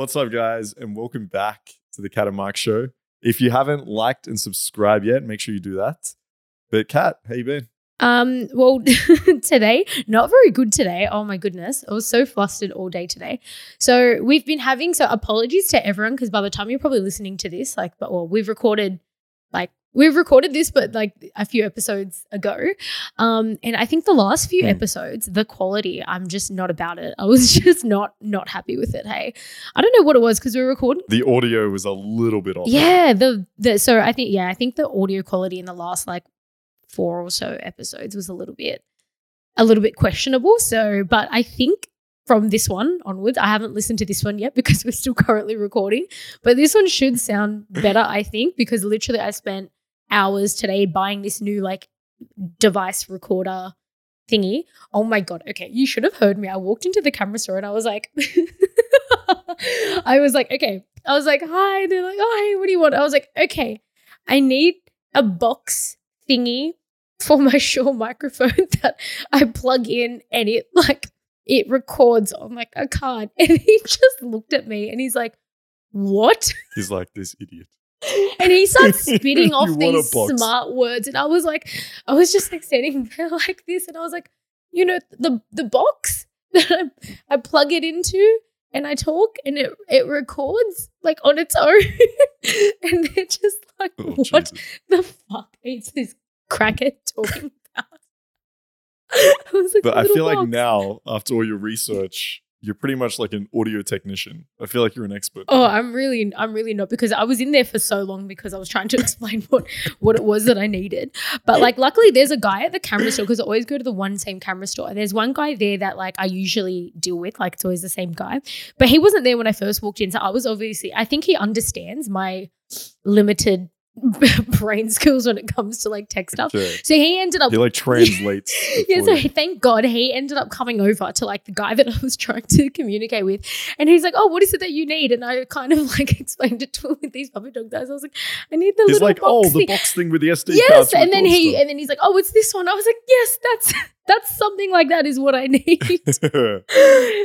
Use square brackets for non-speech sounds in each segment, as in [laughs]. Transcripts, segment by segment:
What's up, guys, and welcome back to the Kat and Mark Show. If you haven't liked and subscribed yet, make sure you do that. But Kat, how you been? Um, well, [laughs] today, not very good today. Oh my goodness. I was so flustered all day today. So we've been having, so apologies to everyone, because by the time you're probably listening to this, like, but well, we've recorded like we've recorded this, but like a few episodes ago. Um, and I think the last few Mm. episodes, the quality, I'm just not about it. I was [laughs] just not not happy with it. Hey, I don't know what it was because we were recording. The audio was a little bit off. Yeah, the the so I think yeah, I think the audio quality in the last like four or so episodes was a little bit a little bit questionable. So, but I think from this one onwards, I haven't listened to this one yet [laughs] because we're still currently recording. But this one should sound better, I think, because literally I spent hours today buying this new like device recorder thingy. Oh my god, okay, you should have heard me. I walked into the camera store and I was like [laughs] I was like, okay. I was like, hi. They're like, oh, hey, what do you want? I was like, okay, I need a box thingy for my [laughs] Shure microphone [laughs] that I plug in and it like it records on like a card. And he just looked at me and he's like, what? He's like this idiot. [laughs] And he starts [laughs] spitting off these smart words. And I was like, I was just like standing [laughs] there like this. And I was like, you know, the the box that I, I plug it into and I talk and it it records like on its own. and they're just like, Oh, what Jesus. the fuck is this crackhead talking about? I was like, But I "Little feel like now, after all your research, you're pretty much like an audio technician. I feel like you're an expert. Oh, I'm really, I'm really not because I was in there for so long because I was trying to [laughs] explain what what it was that I needed. But like, luckily, there's a guy at the camera store because I always go to the one same camera store. There's one guy there that like I usually deal with, like it's always the same guy. But he wasn't there when I first walked in, so I was obviously. I think he understands my limited [laughs] brain skills when it comes to like tech stuff. Okay. So he ended up He like translates. [laughs] yeah, so thank God he ended up coming over to like the guy that I was trying to communicate with. And he's like, Oh, what is it that you need? And I kind of [laughs] like explained it to him with these puppy dog guys. I was like, I need the He's little like, box oh, the thing." box thing with the SD card. Yes. And then he stuff. and then he's like, Oh, it's this one. I was like, Yes, that's that's something like that is what I [laughs] need. [laughs]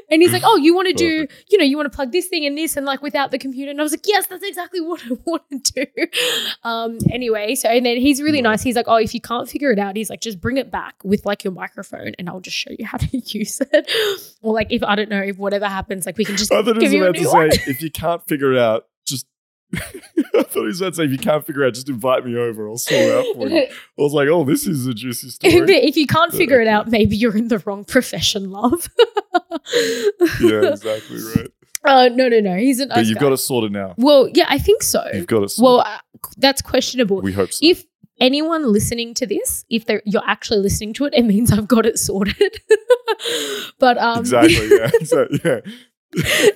and he's like, Oh, you want to do, you know, you want to plug this thing and this and like without the computer. And I was like, Yes, that's exactly [laughs] what I want to do. Um, anyway, so and then he's really nice. He's like, Oh, if you can't figure it out, he's like, just bring it back with like your microphone and I'll just show you how to use it. or like if I don't know, if whatever happens, like we can just I thought he give was you a about to new say, one. if you can't figure it out, just. [laughs] I thought he was about to say, if you can't figure it out, just invite me over. I'll sort it out for you. [laughs] I was like, oh, this is a juicy story. if you can't figure it out, maybe you're in the wrong profession, love. yeah, exactly right. [laughs] Uh, no, no, no. He's an But you've got to sort it sorted now. Well, yeah, I think so. You've got it Well, uh, that's questionable. we hope so. if anyone listening to this, if they're you're actually listening to it, it means I've got it sorted. but um, exactly. Yeah. So, yeah.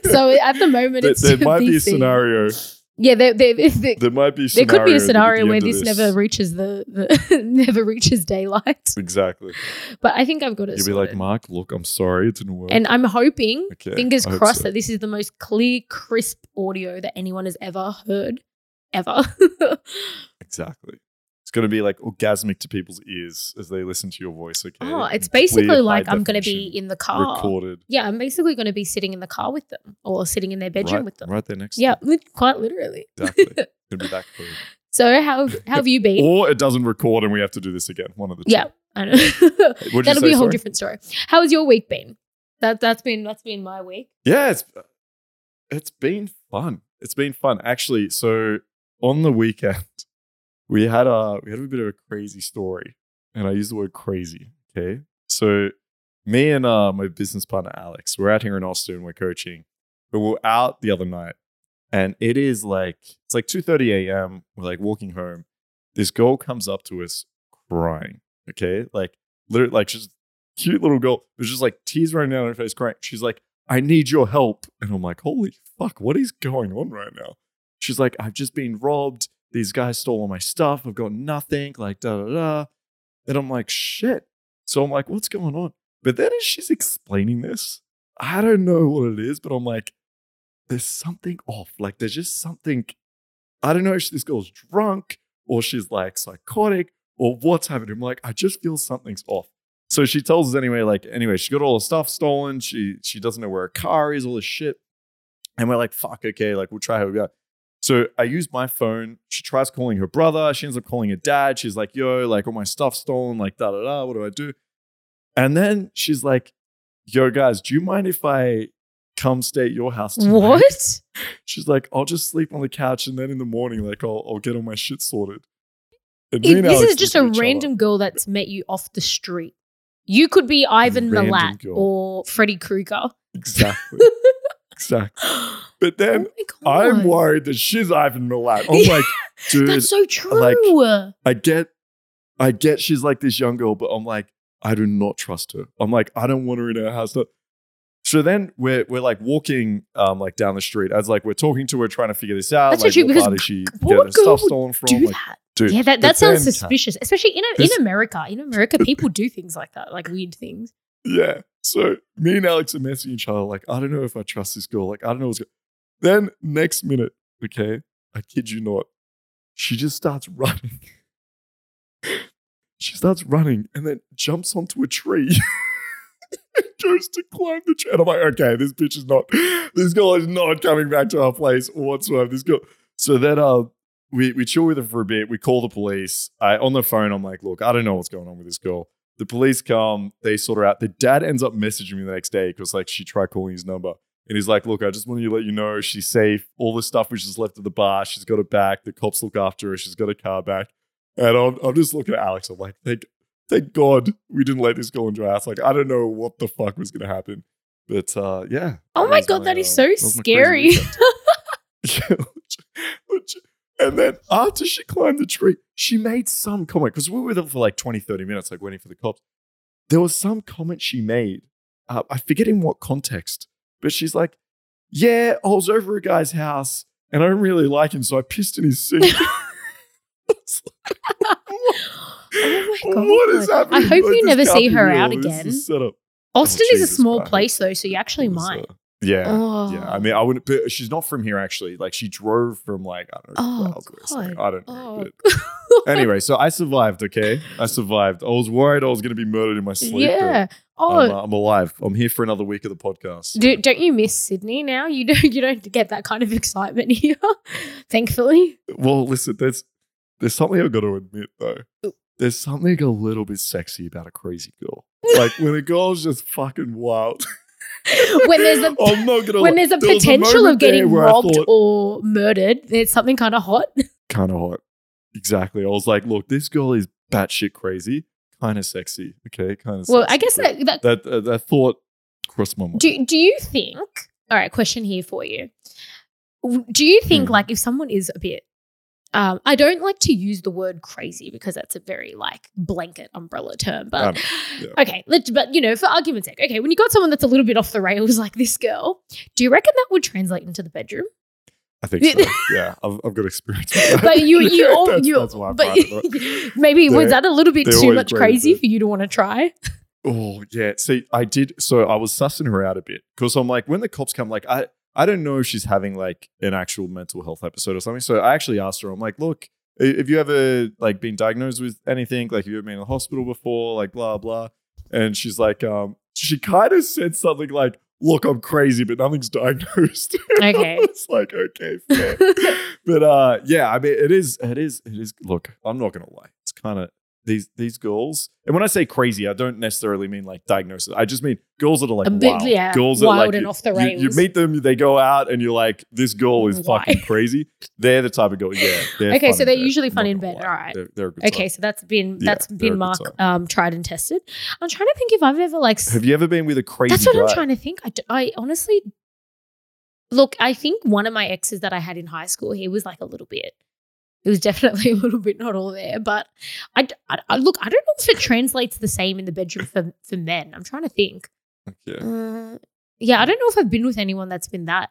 so at the moment, there, it's there might be a scenario. Yeah, there, there, there, [laughs] there, There might be. there could be a scenario the where end of this, never reaches the, the [laughs] never reaches daylight. Exactly. But I think I've got it. You'll be like, sorted. Mark, look, I'm sorry, it didn't work. and I'm hoping, Okay, fingers hope crossed, so. that this is the most clear, crisp audio that anyone has ever heard, ever. [laughs] exactly. It's going to be like orgasmic to people's ears as they listen to your voice. Okay. oh, it's basically like I'm going to be in the car. recorded Yeah, I'm basically going to be sitting in the car with them or sitting in their bedroom right, with them. right there next. to Yeah, li- quite literally. exactly. [laughs] Gonna be that clear. So how how have you been? Or it doesn't record and we have to do this again. One of the two. yeah, I know. [laughs] That'll be a whole sorry? different story. How has your week been? That that's been that's been my week. Yeah, it's it's been fun. It's been fun actually. So on the weekend, we had a we had a bit of a crazy story, and I use the word crazy. Okay, so me and uh, my business partner Alex, we're out here in Austin. We're coaching, but we're out the other night, and it is like it's like two thirty a.m. We're like walking home. This girl comes up to us crying. Okay, like literally, like just cute little girl. There's just like tears running down her face, crying. She's like, I need your help. And I'm like, holy fuck, what is going on right now? She's like, I've just been robbed. These guys stole all my stuff. I've got nothing. Like, da da da. And I'm like, shit. So I'm like, what's going on? But then as she's explaining this, I don't know what it is, but I'm like, there's something off. Like, there's just something. I don't know if this girl's drunk or she's like psychotic or what's happening. I'm like, I just feel something's off. So she tells us anyway, like, anyway, she got all her stuff stolen. She she doesn't know where her car is, all this shit. And we're like, fuck, okay, like we'll try her. Yeah. So I use my phone. She tries calling her brother. She ends up calling her dad. She's like, yo, like all my stuff stolen, like da da da. What do I do? And then she's like, yo, guys, do you mind if I come stay at your house tonight? What? She's like, I'll just sleep on the couch and then in the morning, like I'll, I'll get all my shit sorted. And me It- and this Alex is just look a at each other. random girl that's met you off the street. You could be Ivan Random Milat girl. or Freddy Krueger. Exactly. [laughs] exactly. [gasps] But then oh I'm worried that she's Ivan Milat. I'm like, [laughs] dude, That's so true. like- I get, I get she's like this young girl, but I'm like, I do not trust her. I'm like, I don't want her in our house. So then we're we're like walking um like down the street as like we're talking to her, trying to figure this out. That's like so true, what because she what getting her girl stuff stolen from? do Like, that. dude, Yeah, that, that sounds then- suspicious, especially in, This- in America. In America, [laughs] people do things like that, like weird things. Yeah. So me and Alex are messaging each other, like, I don't know if I trust this girl. Like, I don't know what's going Then next minute, okay, I kid you not, she just starts [laughs] running. she starts running and then jumps onto a tree. [laughs] goes to climb the tree. And I'm like, okay, this bitch is not, this girl is not coming back to our place whatsoever. This girl. So then uh we we chill with her for a bit. We call the police. I on the phone, I'm like, look, I don't know what's going on with this girl. The police come, they sort her out. The dad ends up messaging me the next day because like she tried calling his number. And he's like, look, I just wanted to let you know she's safe. All the stuff was just left at the bar. She's got it back. The cops look after her. She's got her car back. And I'm, I'm just looking at Alex. I'm like, thank, thank God we didn't let this go into our house. Like, I don't know what the fuck was going to happen. But uh, yeah. Oh my god, that is uh, so that my scary. [laughs] [laughs] weekend. Yeah, legit- legit. And then after she climbed the tree, she made some comment because we were there for like 20, 30 minutes, like waiting for the cops. There was some comment she made. Uh, I forget in what context, but she's like, Yeah, I was over a guy's house and I don't really like him, so I pissed in his like, [laughs] [laughs] oh my god. What is happening? I hope Like, you never see her real. out again. is. Austin Oh, is a small Christ. place though, so you actually might. Yeah. Oh. Yeah, I mean, I wouldn't. But she's not from here, actually. Like, she drove from like I don't know, Oh, Wales West. Like, God. I don't know. Oh. [laughs] Anyway, so I survived. Okay, I survived. I was worried I was going to be murdered in my sleep. yeah. Oh, I'm, uh, I'm alive. I'm here for another week of the podcast. do, don't you miss Sydney now? You don't. You don't get that kind of excitement [laughs] here. Thankfully. Well, listen, there's there's something I've got to admit though. Ooh. There's something a little bit sexy about a crazy girl. [laughs] Like when a girl's just fucking wild. When there's a [laughs] I'm not gonna. when there's a There potential moment of getting there where I robbed thought, or murdered, it's something kind of hot. kind of hot. Exactly. I was like, look, this girl is batshit crazy, kind of sexy. Okay, kind of. Well, I guess that, that that uh, that thought crossed my mind. do do you think? All right, question here for you. Do you think Hmm. like if someone is a bit um, I don't like to use the word crazy because that's a very like blanket umbrella term. But Um, yeah. okay, let's but you know, for argument's sake, okay, when you got someone that's a little bit off the rails like this girl, do you reckon that would translate into the bedroom? I think so. [laughs] yeah, I've, I've got experience. With that. But you, [laughs] you, all, that's, you, that's but proud of it. [laughs] maybe was that a little bit too much crazy for you to want to try? Oh yeah. See, I did. So I was sussing her out a bit because I'm like, when the cops come, like I I don't know if she's having like an actual mental health episode or something. So I actually asked her. I'm like, look, have you ever like been diagnosed with anything? Like, have you ever been in the hospital before? Like, blah blah. And she's like, um, she kind of said something like, "Look, I'm crazy, but nothing's [laughs] diagnosed." Okay. it's like okay, fair. [laughs] but uh, yeah, I mean, it is, it is, it is. Look, I'm not gonna lie. It's kind of these these girls, and when I say crazy, I don't necessarily mean like diagnosis. I just mean girls that are like A bit, wild. yeah, girls wild that like and you- off the you- You, meet them, they go out, and you're like, this girl is Why? fucking crazy. They're the type of girl. Yeah. they're Okay, so they're usually fun in bed. All right. They're, they're a good Okay, time. so that's been Yeah, that's they're been Mark um, tried and tested. I'm trying to think if I've ever like. Have you ever been with a crazy that's what guy? I'm trying to think. I honestly look. I think one of my exes that I had in high school, he was like a little bit. It was definitely [laughs] a little bit not all there, but I look. I don't know if it translates the same in the bedroom for for men. I'm trying to think. Yeah. Uh, yeah, I don't know if I've been with anyone that's been that.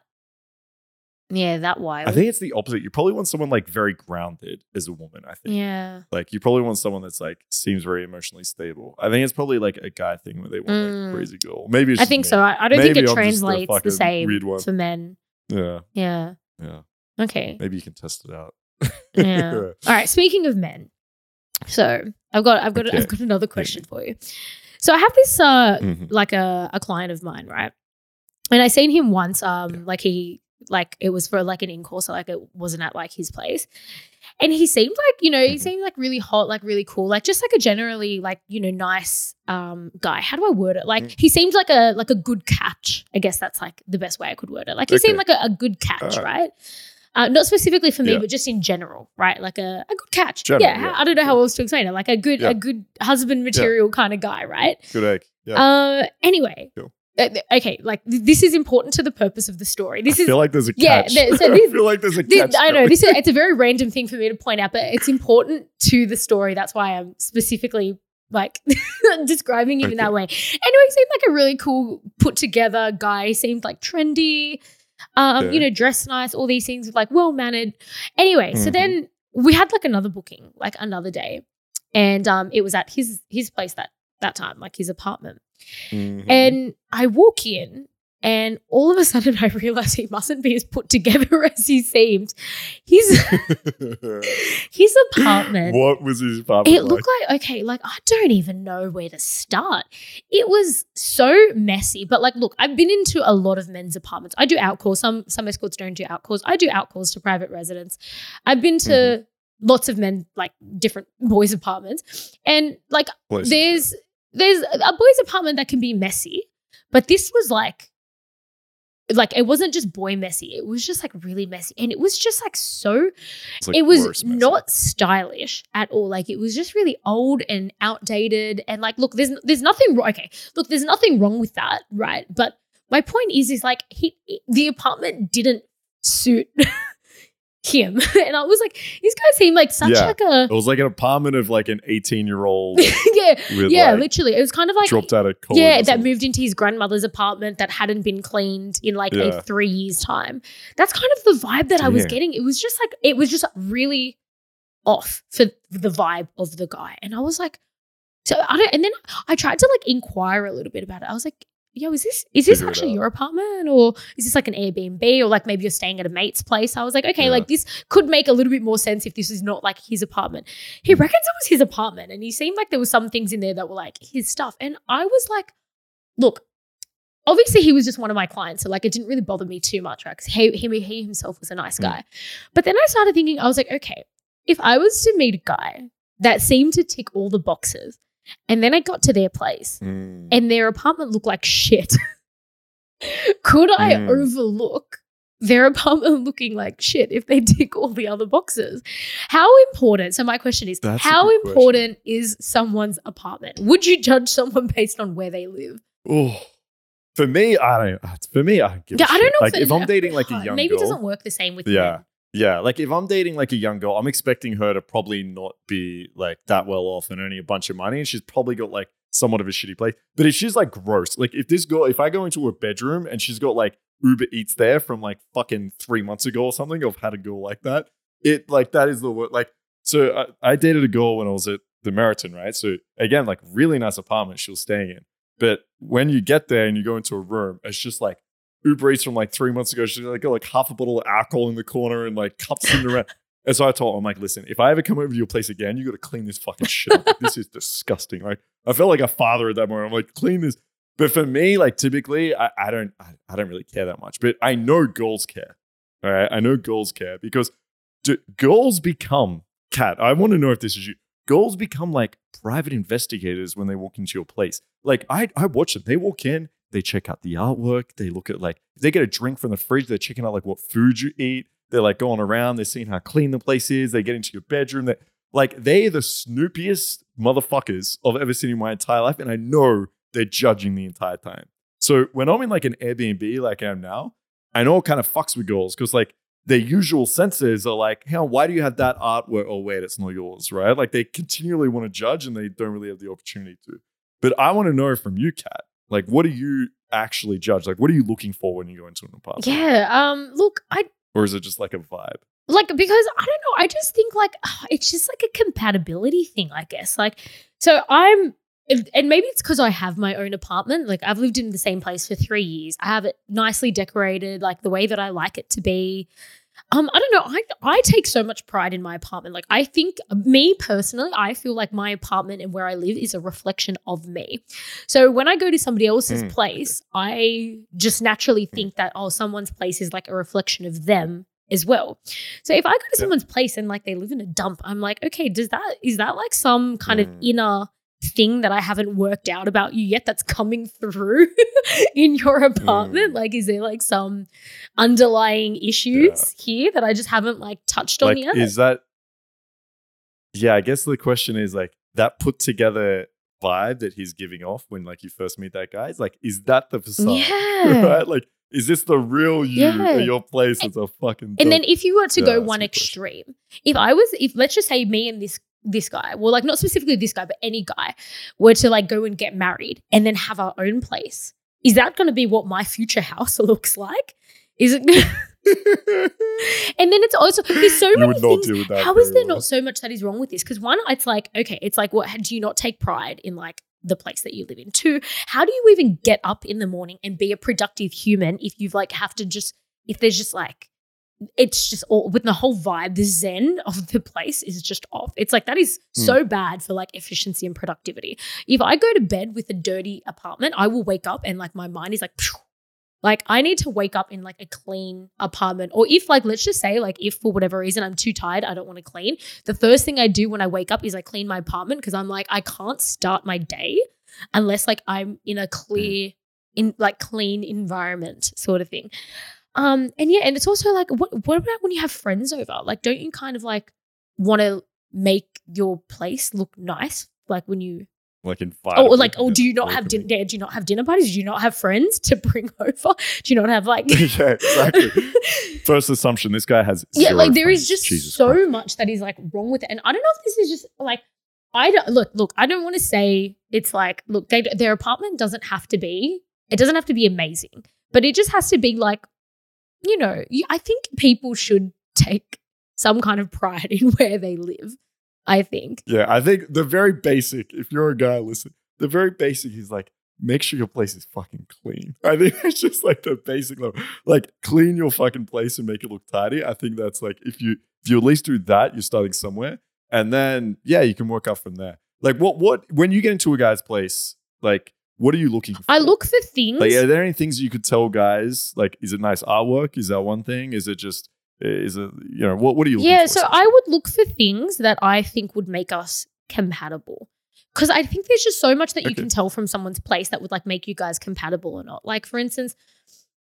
Yeah, that wild. I think it's the opposite. You probably want someone like very grounded as a woman. I think. Yeah. Like you probably want someone that's like seems very emotionally stable. I think it's probably like a guy thing where they want Mm. like crazy girl. Maybe it's I think me. so. I, I don't think it I'm translates the same for men. Yeah, Yeah. yeah. Okay. Maybe you can test it out. [laughs] Yeah. All right. Speaking of men, so I've got I've got Okay. I've got another question for you. So I have this uh Mhm. like a, a client of mine, right? And I seen him once. Um, Yeah. like he like it was for like an in course, so like it wasn't at like his place. And he seemed like, you know, he Mhm. seemed like really hot, like really cool, like just like a generally like, you know, nice um guy. How do I word it? Like Mm. he seemed like a like a good catch. I guess that's like the best way I could word it. Like he seemed like a, a good catch, Alright. right? Uh, not specifically for me, Yeah. but just in general, right? Like a, a good catch. General, yeah, yeah, I don't know how else to explain it. Like a good Yeah. a good husband material kind of guy, right? Good egg. Yeah. Uh, anyway, Cool. Uh, okay, like this is important to the purpose of the story. This I is feel like there's a yeah, catch. there- so [laughs] this- I feel like there's a Thi- catch. I know this is it's a very random thing for me to point out, but it's important to the story. That's why I'm specifically like [laughs] describing him in that way. Anyway, he seemed like a really cool, put together guy. He seemed like trendy, um, Yeah. you know, dress nice, all these things, like well mannered. Anyway, so Mhm. then we had like another booking, like another day, and um, it was at his his place that that time, like his apartment. Mhm. And I walk in, and all of a sudden [laughs] I realized he mustn't be as put together [laughs] as he seemed. His [laughs] his apartment. what was his apartment It looked like okay, like I don't even know where to start. It was so messy, but like, look, I've been into a lot of men's apartments. I do outcalls. Some some escorts don't do outcalls. I do outcalls to private residents. I've been to Mm-hmm. lots of men, like different boys' apartments, and like there's there's a boy's apartment that can be messy, but this was like like it wasn't just boy messy. It was just like really messy, and it was just like so. Like it was not stylish at all. Like it was just really old and outdated. And like, look, there's there's nothing wrong. Okay, look, there's nothing wrong with that, right? But my point is, is like he the apartment didn't suit [laughs] him, [laughs] and I was like, these guys seem like such Yeah. like a It was like an apartment of like an 18 year old [laughs] yeah yeah like, literally. It was kind of like dropped out of college. yeah, that moved into his grandmother's apartment that hadn't been cleaned in like Yeah. a three years time. That's kind of the vibe that I was getting. It was just like it was just really off for the vibe of the guy, and I was like, so I don't. And then I tried to like inquire a little bit about it. I was like. Yo, is this is this actually your apartment or is this like an Airbnb or like maybe you're staying at a mate's place? I was like, okay, Yeah. like this could make a little bit more sense if this is not like his apartment. He Mm. reckons it was his apartment and he seemed like there was some things in there that were like his stuff. And I was like, look, obviously he was just one of my clients, so like it didn't really bother me too much, right? Because he, he he himself was a nice Mm. guy. But then I started thinking, I was like, okay, if I was to meet a guy that seemed to tick all the boxes, and then I got to their place Mm. and their apartment looked like shit, [laughs] could I Mm. overlook? Their apartment [laughs] looking like shit if they tick all the other boxes. How important? So, my question is That's how good question. important is someone's apartment? Would you judge someone [laughs] based on where they live? Oh, for me, I don't. For me, I don't give. Yeah, I don't know Like if, if I'm dating like a young maybe girl, it doesn't work the same with Yeah. men. Yeah, like if I'm dating like a young girl, I'm expecting her to probably not be like that well off and earning a bunch of money, and she's probably got like somewhat of a shitty place. But if she's like gross, like if this girl, if I go into her bedroom and she's got like Uber Eats there from like fucking three months ago or something, I've had a girl like that. It like that is the word. Like so, I, I dated a girl when I was at the Meriton, right? So again, like really nice apartment she was staying in. But when you get there and you go into a room, it's just like Uber Eats from like three months ago. She's like got like half a bottle of alcohol in the corner and like cups in the around. [laughs] And so I told her, I'm like, listen, if I ever come over to your place again, you got to clean this fucking shit up. Like, this is disgusting. Like I felt like a father at that moment. I'm like, clean this. But for me, like typically, I, I don't, I, I don't really care that much. But I know girls care. All right, I know girls care because do, girls become Kat. I want to know if this is you. Girls become like private investigators when they walk into your place. Like I, I watch them. They walk in, they check out the artwork. They look at like they get a drink from the fridge, they're checking out like what food you eat. They're like going around. They're seeing how clean the place is. They get into your bedroom. They like they're the snoopiest motherfuckers I've ever seen in my entire life, and I know they're judging the entire time. So when I'm in like an Airbnb like I am now, I know it kind of fucks with girls because like their usual senses are like, hey, why do you have that artwork? Oh, wait, it's not yours, right? Like they continually want to judge and they don't really have the opportunity to. But I want to know from you, Kat, like what do you actually judge? Like what are you looking for when you go into an apartment? Yeah. Um. Look, I Or is it just like a vibe? like because I don't know. I just think like it's just like a compatibility thing. I guess like so I'm. And maybe it's because I have my own apartment. Like I've lived in the same place for three years. I have it nicely decorated, like the way that I like it to be. Um, I don't know. I I take so much pride in my apartment. Like I think me personally, I feel like my apartment and where I live is a reflection of me. So when I go to somebody else's Mm, place, I just naturally think that oh, someone's place is like a reflection of them as well. So if I go to someone's place and like they live in a dump, I'm like, okay, does that is that like some kind of Mm. inner thing that I haven't worked out about you yet that's coming through [laughs] in your apartment? Mm. Like, is there like some underlying issues here that I just haven't like touched on yet? is that yeah i guess the question is like that put together vibe that he's giving off when like you first meet that guy is like is that the facade [laughs] yeah. right like is this the real you Yeah. your place it's a fucking And then if you were to Yeah, go one extreme, if I was, if let's just say me and this this guy, well, like not specifically this guy, but any guy, were to like go and get married and then have our own place, is that going to be what my future house [laughs] looks like? Is it? [laughs] and then it's also there's so you many things. deal with that How is there well. not so much that is wrong with this? Because one, it's like okay, it's like what do you not take pride in like the place that you live in? Two, how do you even get up in the morning and be a productive human if you've like have to just if there's just like it's just all with the whole vibe, the zen of the place is just off. It's like that is Hmm. so bad for like efficiency and productivity. If I go to bed with a dirty apartment, I will wake up and like my mind is like, phew. like I need to wake up in like a clean apartment. Or if like let's just say like if for whatever reason I'm too tired, I don't want to clean. The first thing I do when I wake up is I clean my apartment because I'm like I can't start my day unless like I'm in a clear in like clean environment sort of thing. Um, and yeah, and it's also like, what what about when you have friends over? Like, don't you kind of like want to make your place look nice? Like when you, like invite oh, or like, oh, do you not have dinner? Do you not have dinner parties? Do you not have friends to bring [laughs] over? Do you not have like, [laughs] yeah exactly [laughs] first assumption this guy has yeah, like there is friends. just Jesus so Christ. much that is like wrong with it, and I don't know if this is just like. I don't look. Look, I don't want to say it's like look. They, their apartment doesn't have to be. It doesn't have to be amazing, but it just has to be like, you know. You, I think people should take some kind of pride [laughs] in where they live. I think. Yeah, I think the very basic, if you're a guy, listen, the very basic is like, make sure your place is fucking clean. I think [laughs] it's just like the basic level. Like, clean your fucking place and make it look tidy. I think that's like, if you if you at least do that, you're starting somewhere. And then, yeah, you can work up from there. Like, what, what, when you get into a guy's place, like, what are you looking for? I look for things. Like, are there any things you could tell guys? Like, is it nice artwork? Is that one thing? Is it just, is it, you know, what, what are you looking yeah, so I would look for things that I think would make us compatible. Because I think there's just so much that you can tell from someone's place that would like make you guys compatible or not. Like for instance,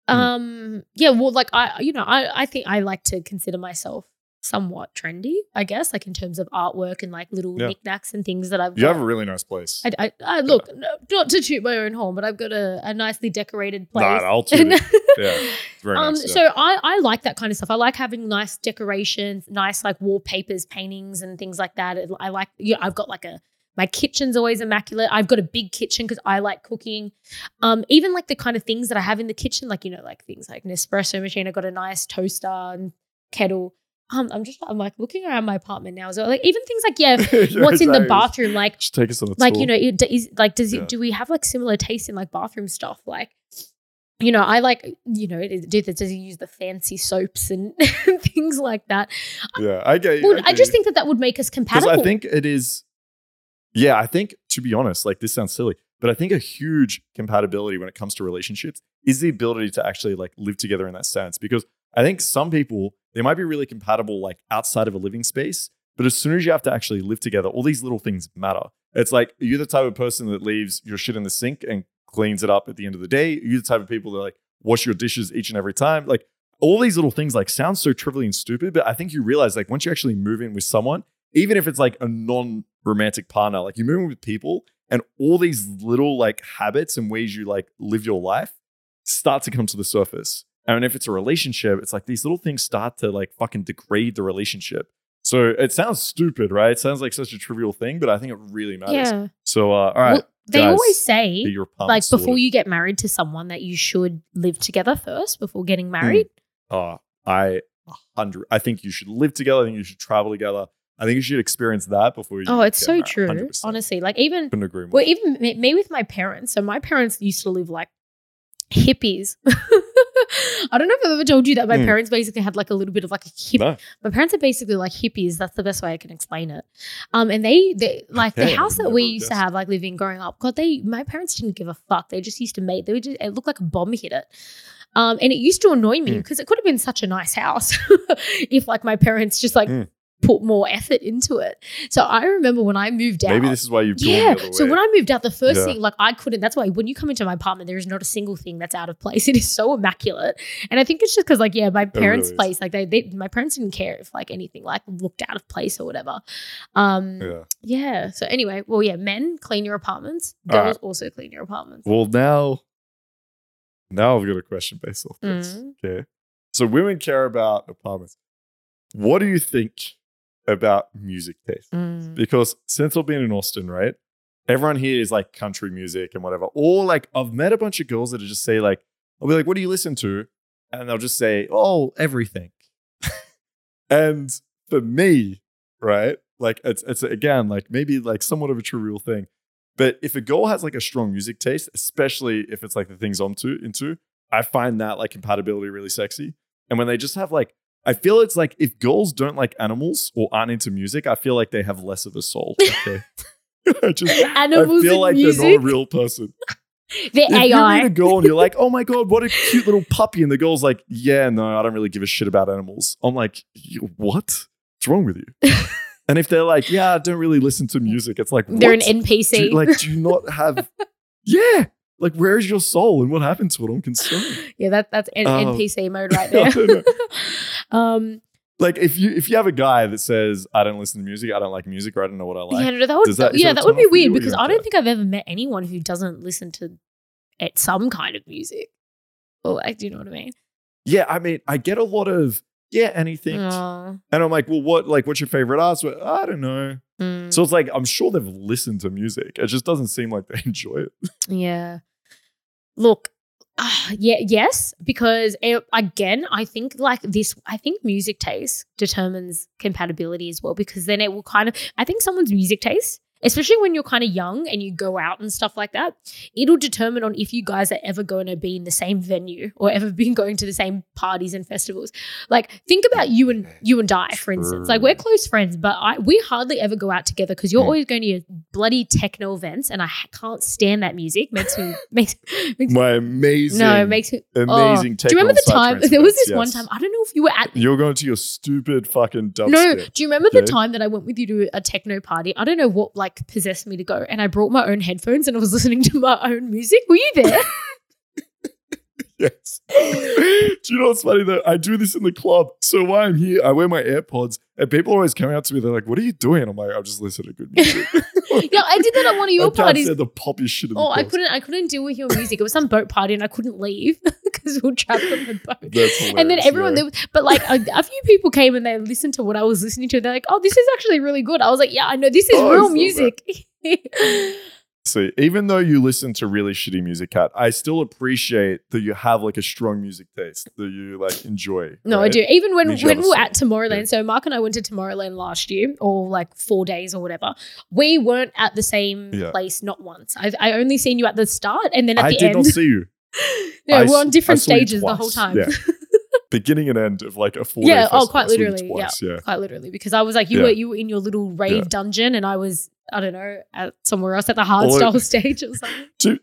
Hmm. um, yeah, well, like I, you know, I, I think I like to consider myself somewhat trendy, I guess, like in terms of artwork and like little Yeah. knickknacks and things that I've You got. have a really nice place. I, I, I look, no, not to toot my own horn, but I've got a, a nicely decorated place. Nah, I'll toot it. [laughs] Yeah, very um, nice. yeah. so I, I like that kind of stuff. I like having nice decorations, nice like wallpapers, paintings, and things like that. I like, yeah, I've got like a my kitchen's always immaculate. I've got a big kitchen because I like cooking. Um, even like the kind of things that I have in the kitchen, like you know, like things like an espresso machine. I've got a nice toaster and kettle. Um, I'm just I'm like looking around my apartment now. So like even things like yeah, [laughs] Yeah, what's in the bathroom, like Just take us on a like tour. you know it, is like does it do we have like similar taste in like bathroom stuff like you know i like you know do does he use the fancy soaps and [laughs] things like that yeah, I get well, i get just think that that would make us compatible I think it is. Yeah, I think to be honest, like this sounds silly, but I think a huge compatibility when it comes to relationships is the ability to actually like live together in that sense. Because I think some people they might be really compatible like outside of a living space, but as soon as you have to actually live together, all these little things matter. It's like are you're the type of person that leaves your shit in the sink and cleans it up at the end of the day. Are You're the type of people that like wash your dishes each and every time. Like all these little things like sound so trivially and stupid, but I think you realize like once you actually move in with someone, even if it's like a non-romantic partner, like you move in with people and all these little like habits and ways you like live your life start to come to the surface. And if it's a relationship, it's like these little things start to like fucking degrade the relationship. So it sounds stupid, right? It sounds like such a trivial thing, but I think it really matters. yeah So uh, all right, well, they guys, always say get your apartment like before you get married to someone that you should live together first before getting married Uh, I hundred. I think you should live together. I think you should travel together. I think you should experience that before you. oh it's so married, true 100%. honestly like even couldn't agree more. Well, even me, me with my parents. So my parents used to live like hippies. [laughs] I don't know if I've ever told you that my Hmm. parents basically had like a little bit of like a hip. No. My parents are basically like hippies. That's the best way I can explain it. Um, and they, they like the Yeah, house that never we used to have, like living growing up. God, they my parents didn't give a fuck. They just used to make. They would just. It looked like a bomb hit it. Um, and it used to annoy me Hmm. because it could have been such a nice house [laughs] if like my parents just like Hmm. Put more effort into it. So I remember when I moved out. Maybe this is why you've Yeah. the So way. when I moved out, the first Yeah. thing, like I couldn't, that's why when you come into my apartment, there is not a single thing that's out of place. [laughs] It is so immaculate. And I think it's just because, like, yeah, my parents' really place, like, they, they, my parents didn't care if, like, anything, like, looked out of place or whatever. Um, yeah. yeah. So anyway, well, yeah, men clean your apartments, girls right. also clean your apartments. Well, now, now I've got a question based off this. Mm. Okay. So women care about apartments. What do you think about music taste? Mm. Because since I've been in Austin, right, everyone here is like country music and whatever. Or like I've met a bunch of girls that just say like, I'll be like, what do you listen to? And they'll just say, oh, everything. [laughs] and for me, right, like it's it's again like maybe like somewhat of a trivial thing. But if a girl has like a strong music taste, especially if it's like the things I'm to into, I find that like compatibility really sexy. And when they just have like, I feel it's like if girls don't like animals or aren't into music, I feel like they have less of a soul. [laughs] Okay. [laughs] I just Animals I feel and like they're not a real person. [laughs] they're If you meet a girl and you're like, oh my God, what a cute little puppy. And the girl's like, yeah, no, I don't really give a shit about animals. I'm like, what? What's wrong with you? and if they're like, yeah, I don't really listen to music, it's like, They're what? an NPC. Do you- like, do you not have, yeah, like, where is your soul and what happened to it? I'm concerned. [laughs] yeah, that, that's N- Oh. NPC mode [laughs] right I there. [laughs] um, Like, if you if you have a guy that says, I don't listen to music, I don't like music, or I don't know what I like, yeah, no, that would, that- yeah, that that would be turn-off for you weird because I don't think I've ever met anyone who doesn't listen to at some kind of music. Or like, do you know what I mean? yeah, I mean, I get a lot of, yeah, anything. Oh, And I'm like, well, what, like, what's your favorite artist? Well, I don't know. mm, So it's like, I'm sure they've listened to music. It just doesn't seem like they enjoy it. yeah. Look, ah, yeah, yes, because eh, again, I think like this, I think music taste determines compatibility as well because then it will kind of, I think someone's music taste. Especially when you're kind of young and you go out and stuff like that, it'll determine on if you guys are ever going to be in the same venue or ever [laughs] been going to the same parties and festivals. Like, think about you and you and I, for instance. Like, we're close friends, but I we hardly ever go out together because you're Hmm. always going to your bloody techno events, and I can't stand that music. Makes me [laughs] makes, makes My amazing, no, it makes me. amazing oh. Do you remember the time? [laughs] There was this one time. I don't know if you were at. You're going to your stupid fucking dubstep. No, do you remember the time that I went with you to a techno party? I don't know what like possessed me to go, and I brought my own headphones and I was [laughs] listening to my own music. Were you there? [laughs] Yes. do you know what's funny though? I do this in the club. So while I'm here, I wear my AirPods, and people always come out to me. They're like, "What are you doing?" I'm like, "I'm just listening to good music." [laughs] yeah, I did that at one of [laughs] your can't parties. the poppy shit. In Oh, the I couldn't. I couldn't deal with your music. It was some boat party, and I couldn't leave [laughs] because we were trapped on the boat. And then everyone, yeah. was, but like a, a few people came and they listened to what I was listening to. They're like, "Oh, this is actually really good." I was like, "Yeah, I know this is Oh, real music." See, even though you listen to really shitty music, Kat, I still appreciate that you have like a strong music taste that you like enjoy. No, I do. Even when when we were at. Tomorrowland, Yeah. so Mark and I went to Tomorrowland last year, or like four days or whatever. We weren't at the same Yeah. place, not once. I, I only seen you at the start and then at I the did end. not see you. [laughs] yeah, I we're on different I stages the whole time. Yeah. [laughs] Beginning and end of like a four Yeah, oh, quite I literally, twice, yeah. Quite literally, because I was like, you Yeah. were you were in your little rave Yeah. dungeon, and I was I don't know at somewhere else at the hard style [laughs] stage or something. [laughs] To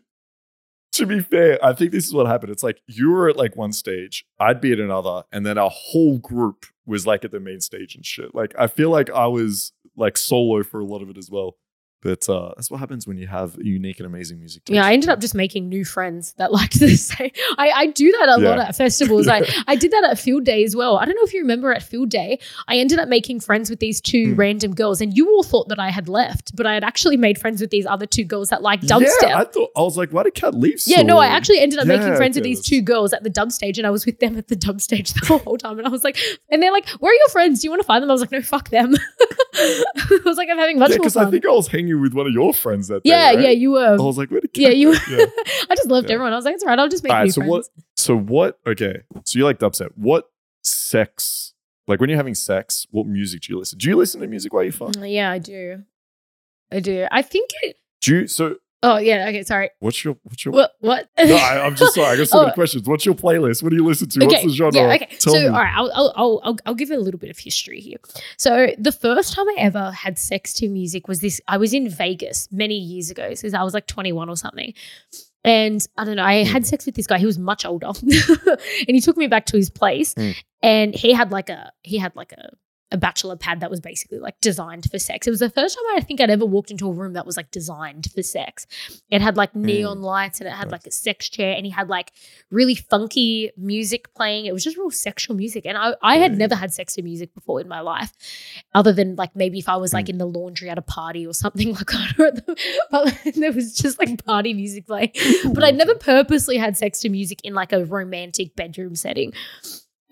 to be fair, I think this is what happened. It's like you were at like one stage, I'd be at another, and then our whole group was like at the main stage and shit. Like I feel like I was like solo for a lot of it as well. But uh, that's what happens when you have unique and amazing music. Yeah, I ended up just making new friends that [laughs] liked the same. I, I do that a lot at festivals. Yeah. I, [laughs] I did that at Field Day as well. I don't know if you remember at Field Day, I ended up making friends with these two Mm. random girls, and you all thought that I had left, but I had actually made friends with these other two girls that like dubstep. Yeah, I thought I was like, why did Kat leave? Yeah, no, I actually ended up making friends with these two girls at the dub stage, and I was with them at the dub stage [laughs] the whole time. And I was like, and they're like, "Where are your friends? Do you want to find them?" I was like, "No, fuck them." I was like, "I'm having much Yeah, more because fun." I think I was hanging with one of your friends that day. yeah, right? yeah, you were. I was like, where did yeah, you. Yeah. [laughs] I just loved Yeah. everyone. I was like, "It's right. I'll just make All new right, so friends." what? [laughs] So what? Okay, so you like dubstep. What sex? Like when you're having sex, what music do you listen? Do you listen to music while you fuck? Mm, Yeah, I do. I do. I think it. Do you? So Oh yeah. Okay. Sorry. What's your what's your What? What? [laughs] No, I, I'm just [laughs] sorry. I got so many Oh. questions. What's your playlist? What do you listen to? What's the genre? Yeah, okay. Tell so, me. all right, I'll, I'll, I'll, I'll, give a little bit of history here. So, the first time I ever had sex to music was this. I was in Vegas many years ago, since I was like 21 or something. And I don't know, I had Mm. sex with this guy. He was much older, [laughs] and he took me back to his place, Mm. and he had like a he had like a a bachelor pad that was basically like designed for sex. It was the first time I think I'd ever walked into a room that was like designed for sex. It had like neon lights and it had Nice. like a sex chair and he had like really funky music playing. It was just real sexual music. And I, I had Mm. never had sex to music before in my life, other than like maybe if I was like in the laundry at a party or something [laughs] like that. But [laughs] there was just like party music playing. But I never purposely had sex to music in like a romantic bedroom setting.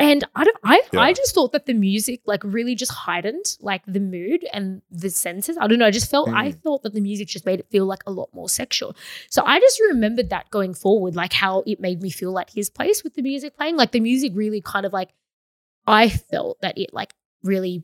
And I don't I I just thought that the music like really just heightened like the mood and the senses. I don't know. I just felt I Mm. thought that the music just made it feel like a lot more sexual. So I just remembered that going forward, like how it made me feel at his place with the music playing. Like the music really kind of like I felt that it like really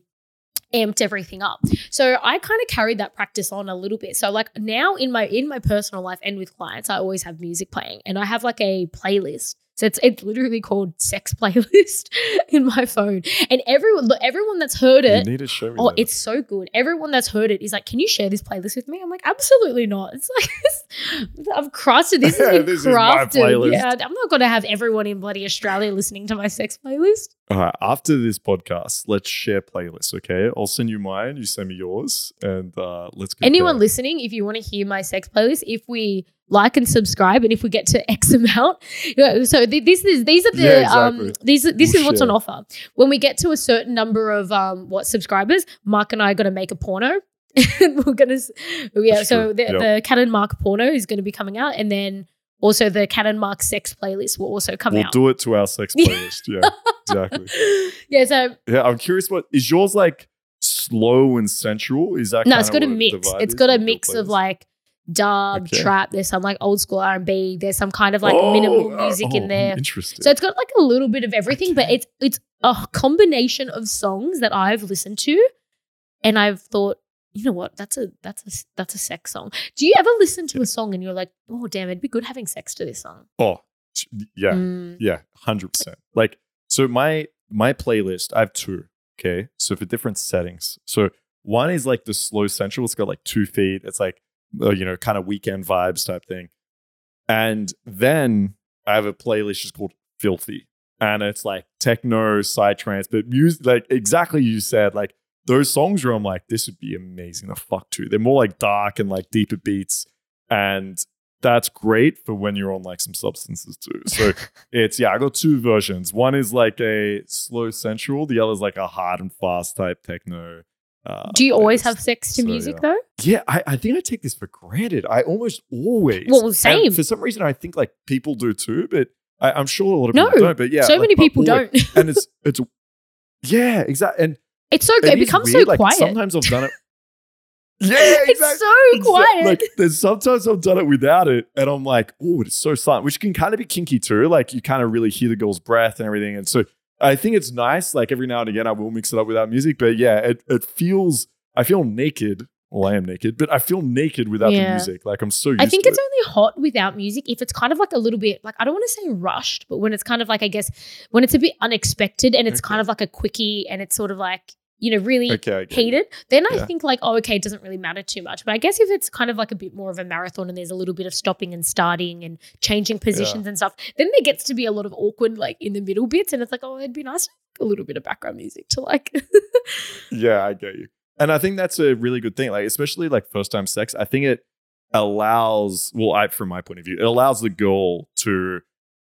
amped everything up. So I kind of carried that practice on a little bit. So like now in my in my personal life and with clients, I always have music playing and I have like a playlist. So it's it's literally called sex playlist [laughs] in my phone. And everyone everyone that's heard you it need to show me. Oh, that. it's so good. Everyone that's heard it is like, can you share this playlist with me? I'm like, absolutely not. It's like, [laughs] I've crafted this. [laughs] Has been This is my crafted. playlist. Yeah, I'm not going to have everyone in bloody Australia listening to my sex playlist. All right. After this podcast, let's share playlists. Okay, I'll send you mine. You send me yours, and uh, let's. Compare. Anyone listening, if you want to hear my sex playlist, if we like and subscribe, and if we get to [laughs] X amount, yeah, so th- this is these are the Yeah, exactly. um these this We'll is what's on offer. When we get to a certain number of um what subscribers, Mark and I are going to make a porno. and [laughs] we're gonna, yeah. That's so the, Yep. the Kat and Mark porno is going to be coming out, and then also the Kat and Mark sex playlist will also come We'll out. do it to our sex [laughs] playlist. yeah, exactly. yeah. So Yeah, I'm curious. What is yours like? Slow and sensual? Is that no, it's got a mix. it's got a mix of like dub, Okay. trap. There's some like old school R and B. There's some kind of like Oh, minimal uh, music oh, in there. Interesting. So it's got like a little bit of everything, but it's it's a combination of songs that I've listened to, and I've thought, you know what, that's a that's a that's a sex song. Do you ever listen to a song and you're like, oh damn, it'd be good having sex to this song? oh, yeah. Mm. Yeah, hundred percent. Like, so my my playlist, I have two. Okay, so for different settings. So one is like the slow sensual. It's got like two feet. It's like uh, you know, kind of weekend vibes type thing. And then I have a playlist just called Filthy, and it's like techno, psytrance, but music, like exactly you said, like those songs where I'm like, this would be amazing to fuck to. They're more like dark and like deeper beats, and that's great for when you're on like some substances too. So [laughs] it's yeah, I got two versions. One is like a slow sensual, the other is like a hard and fast type techno. Uh, Do you always have sex to So, music yeah. though? Yeah, I, I think I take this for granted. I almost always. Well, And same. for some reason, I think like people do too, but I, I'm sure a lot of No, people don't. But yeah, so like, many people always- don't. and it's it's yeah, exactly. And it's so good. It it is becomes weird, so like, quiet. Sometimes I've done it. [laughs] Yeah, exactly. it's exactly. so Exa- quiet. Like there's sometimes I've done it without it, and I'm like, oh, it's so silent, which can kind of be kinky too. Like you kind of really hear the girl's breath and everything, and so I think it's nice. Like every now and again, I will mix it up without music, but yeah, it it feels. I feel naked. Well, I am naked, but I feel naked without the music. Like I'm so used I think it's it. only hot without music if it's kind of like a little bit like I don't want to say rushed, but when it's kind of like I guess when it's a bit unexpected and it's kind of like a quickie and it's sort of like you know really okay. Heated, then I Yeah. think like oh okay, it doesn't really matter too much. But I guess if it's kind of like a bit more of a marathon and there's a little bit of stopping and starting and changing positions and stuff, then there gets to be a lot of awkward like in the middle bits, and it's like oh it'd be nice a little bit of background music to like [laughs] Yeah, I get you. And I think that's a really good thing. Like, especially like first time sex, I think it allows, well, I from my point of view, it allows the girl to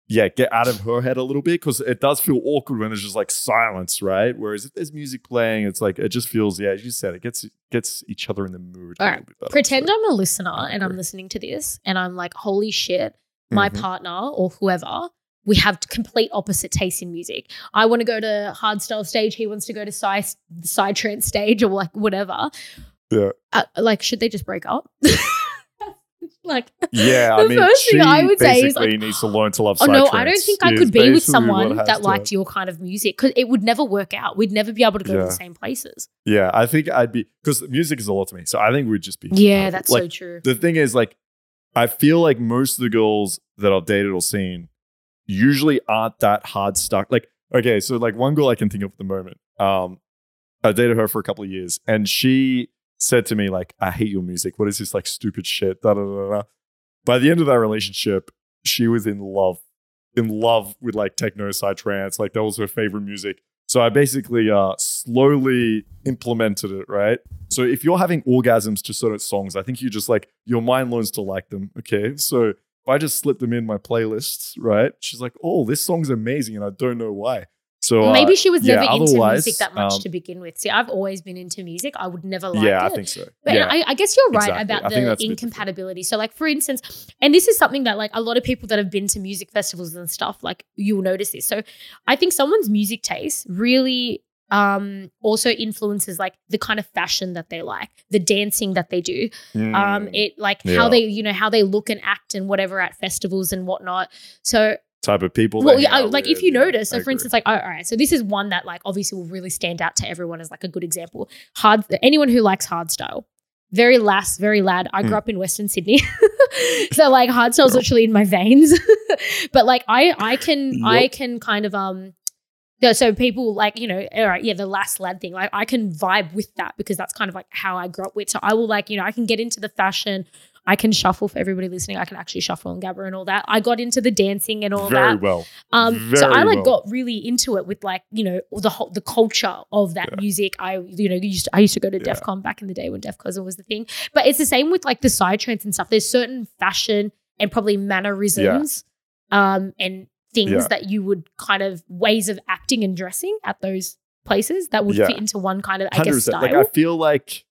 yeah, get out of her head a little bit because it does feel awkward when there's just like silence, right? Whereas if there's music playing, it's like it just feels, yeah, as you said, it gets gets each other in the mood. a All little right, bit better, pretend so. I'm a listener and I'm listening to this and I'm like, holy shit, my Mhm. partner or whoever, we have complete opposite taste in music. I want to go to hardstyle stage. He wants to go to side psytrance stage or like whatever. Yeah. Uh, like, should they just break up? [laughs] like, [laughs] Yeah, I The mean, first thing she I would say is, like, needs to learn to love oh no, I don't think I could be with someone that to- liked your kind of music because it would never work out. We'd never be able to go to the same places. Yeah, I think I'd be because music is a lot to me. So I think we'd just be Yeah, perfect. that's like, so true. the thing is like I feel like most of the girls that I've dated or seen usually aren't that hard stuck. Like, okay, so like one girl I can think of at the moment, um, I dated her for a couple of years and she said to me, like, I hate your music. What is this like stupid shit? Da, da, da, da. By the end of that relationship, she was in love, in love with like techno psytrance. Like that was her favorite music. So I basically uh, slowly implemented it, right? So if you're having orgasms to certain songs, I think you just like your mind learns to like them. Okay. So if I just slip them in my playlists, right? She's like, oh, this song's amazing. And I don't know why. So uh, Maybe she was yeah, never into music that much um, to begin with. See, I've always been into music. I would never like yeah, it. I think so. But yeah. I, I guess you're right Exactly. about the that's a bit different. incompatibility. So, like for instance, and this is something that like a lot of people that have been to music festivals and stuff, like you'll notice this. So, I think someone's music taste really um also influences like the kind of fashion that they like, the dancing that they do, um Mm, it like Yeah. how they you know how they look and act and whatever at festivals and whatnot. So type of people. well, yeah, hang I- out like if you notice, so for instance, like, all right, so this is one that like obviously will really stand out to everyone as like a good example. Hard, anyone who likes hardstyle, very lass, very lad. I grew Hmm. up in Western Sydney, [laughs] so like hardstyle's Girl. literally in my veins. [laughs] but like I, I can, I can kind of um. yeah, So people like you know, all right, yeah, the last lad thing. Like I can vibe with that because that's kind of like how I grew up with. So I will like you know I can get into the fashion. I can shuffle for everybody listening. I can actually shuffle and gabber and all that. I got into the dancing and all very that. well. Um, so I like well. got really into it with like you know the whole the culture of that Yeah. music. I you know used to, I used to go to Yeah. Defqon back in the day when Defqon was the thing. But it's the same with like the psytrance and stuff. There's certain fashion and probably mannerisms, um, and things Yeah. that you would kind of ways of acting and dressing at those places that would Yeah. fit into one kind of I guess style. Like I feel like,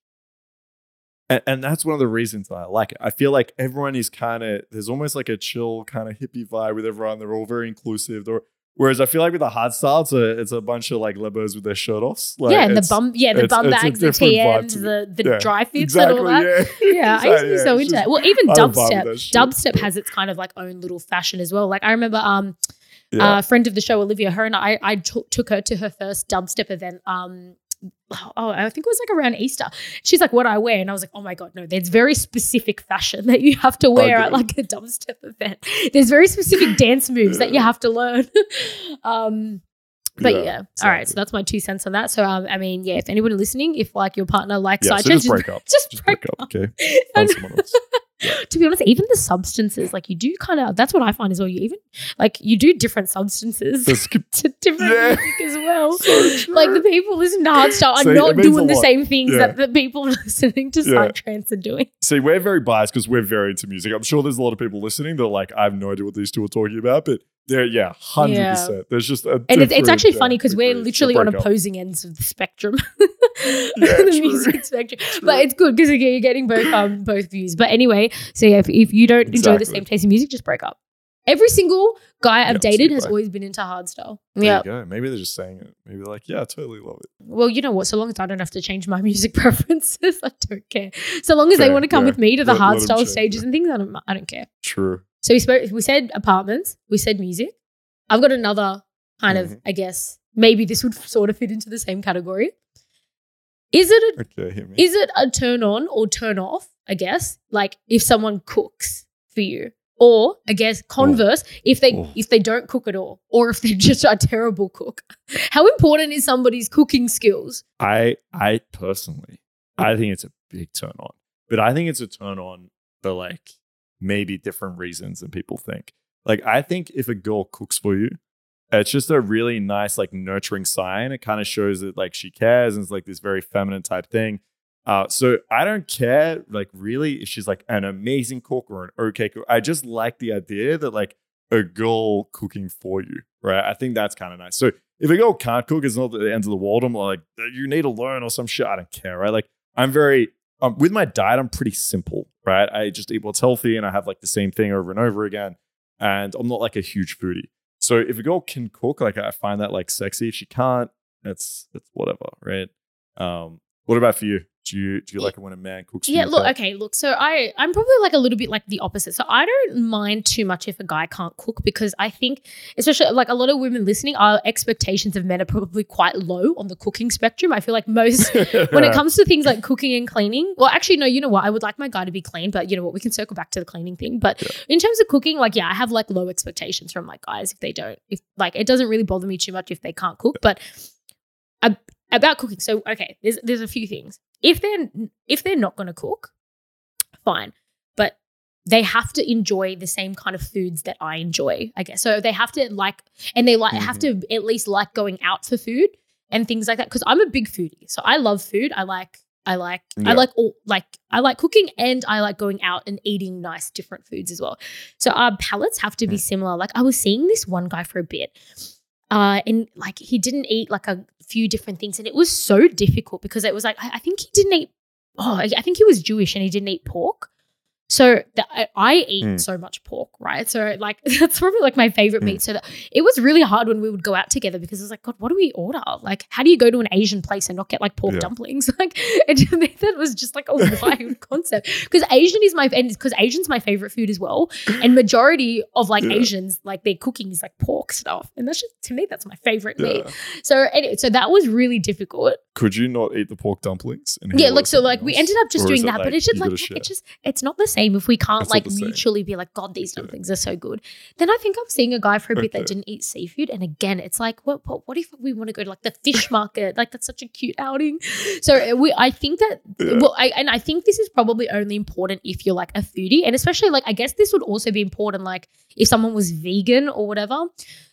and, and that's one of the reasons that I like it. I feel like everyone is kind of there's almost like a chill kind of hippie vibe with everyone. They're all very inclusive. They're, whereas I feel like with the hard style, it's a it's a bunch of like lebos with their shirt offs. Like, yeah, and the bum, yeah, the bum bags, the TNs, the the Yeah. Dri-FITs, exactly. and all that. Yeah, [laughs] Yeah, I used to be Exactly, so yeah, into it. Well, even I don't vibe with dubstep, dubstep has its kind of like own little fashion as well. Like I remember, um, Yeah. a friend of the show, Olivia, her and I, I took took her to her first dubstep event. Um, oh, I think it was like around Easter. She's like, "What do I wear?" And I was like, "Oh my god, no! There's very specific fashion that you have to wear at like a dubstep event. There's very specific [laughs] dance moves that you have to learn." [laughs] um, but yeah, all right. So that's my two cents on that. So um, I mean, yeah, if anyone listening, if like your partner likes yeah, side so just break up. [laughs] just Just break break up. up. Okay. And- Find someone else. to be honest, even the substances, like you do kind of, that's what I find as well. You even, like, you do different substances [laughs] to different Yeah. music as well. So like, the people listening to hardstyle are See, not doing the same things Yeah. that the people [laughs] listening to Yeah. psytrance are doing. See, we're very biased because we're very into music. I'm sure there's a lot of people listening that are like, I have no idea what these two are talking about, but they're yeah, hundred Yeah. percent. There's just a And it's, it's actually different, funny because we're literally on break up. opposing ends of the spectrum, [laughs] Yeah, the true. music spectrum. But it's good because you're getting both um both views. But anyway, so yeah, if, if you don't enjoy the same taste in music, just break up. Every single guy I've Yeah, dated has always been into hardstyle. There Yeah. go. Maybe they're just saying it. Maybe they're like, yeah, I totally love it. Well, you know what? So long as I don't have to change my [laughs] music preferences, I don't care. So long as they want to come yeah. with me to the Let- let 'em hardstyle change stages and things, I don't, I don't care. True. So we spoke. We said apartments. We said music. I've got another kind of. Mhm. I guess maybe this would sort of fit into the same category. Is it a Okay, is it a turn on or turn off? I guess like if someone cooks for you, or I guess converse if they Oh. if they don't cook at all, or if they're [laughs] just a terrible cook. How important is somebody's cooking skills? I I personally, I think it's a big turn on, but I think it's a turn on for like maybe different reasons than people think. Like I think if a girl cooks for you, it's just a really nice like nurturing sign. It kind of shows that like she cares and it's like this very feminine type thing. Uh, so I don't care like really if she's like an amazing cook or an okay cook. I just like the idea that like a girl cooking for you, right? I think that's kind of nice. So if a girl can't cook, it's not the end of the world. I'm like, you need to learn or some shit. I don't care, right? Like, I'm very, um, with my diet, I'm pretty simple, right? I just eat what's healthy and I have like the same thing over and over again. And I'm not like a huge foodie. So if a girl can cook, like I find that like sexy. If she can't, that's it's whatever, right? Um, What about for you? Do you do you like it when a man cooks? Yeah, look, okay, look. So I I'm probably like a little bit like the opposite. So I don't mind too much if a guy can't cook because I think especially like a lot of women listening, our expectations of men are probably quite low on the cooking spectrum. I feel like most [laughs] when it comes to things like cooking and cleaning, well, actually, no, you know what? I would like my guy to be clean, but you know what? We can circle back to the cleaning thing. But in terms of cooking, like, yeah, I have like low expectations from like guys if they don't, if like it doesn't really bother me too much if they can't cook. But about cooking, so okay, there's there's a few things. If they're if they're not going to cook, fine, but they have to enjoy the same kind of foods that I enjoy. I guess so. They have to like, and they like have to at least like going out for food and things like that. Because I'm a big foodie, so I love food. I like, I like, Yeah. I like all like I like cooking and I like going out and eating nice different foods as well. So our palates have to be Mm. similar. Like I was seeing this one guy for a bit. Uh, and like he didn't eat like a few different things, and it was so difficult because it was like I, I think he didn't eat. Oh, I I think he was Jewish and he didn't eat pork. So the, I, I eat Mm. so much pork, right? So like [laughs] that's probably like my favorite Mm. meat. So that, it was really hard when we would go out together because it was like, God, what do we order? Like, how do you go to an Asian place and not get like pork Yeah. dumplings? [laughs] Like, it, [laughs] that was just like a wild concept because Asian is my and because Asian's my favorite food as well, and majority of like Yeah. Asians like their cooking is like pork stuff, and that's just to me that's my favorite meat. So anyway, so that was really difficult. Could you not eat the pork dumplings? And Yeah, like so, like we ended up just Or doing that, but it's just like it's just it's not the same if we can't It's like mutually be like, God, these Yeah. dumplings are so good. Then I think I'm seeing a guy for a bit that didn't eat seafood, and again, it's like, what, what, what if we want to go to like the fish [laughs] market? Like that's such a cute outing. So uh, we, I think that, Yeah. well, I and I think this is probably only important if you're like a foodie, and especially like I guess this would also be important like if someone was vegan or whatever.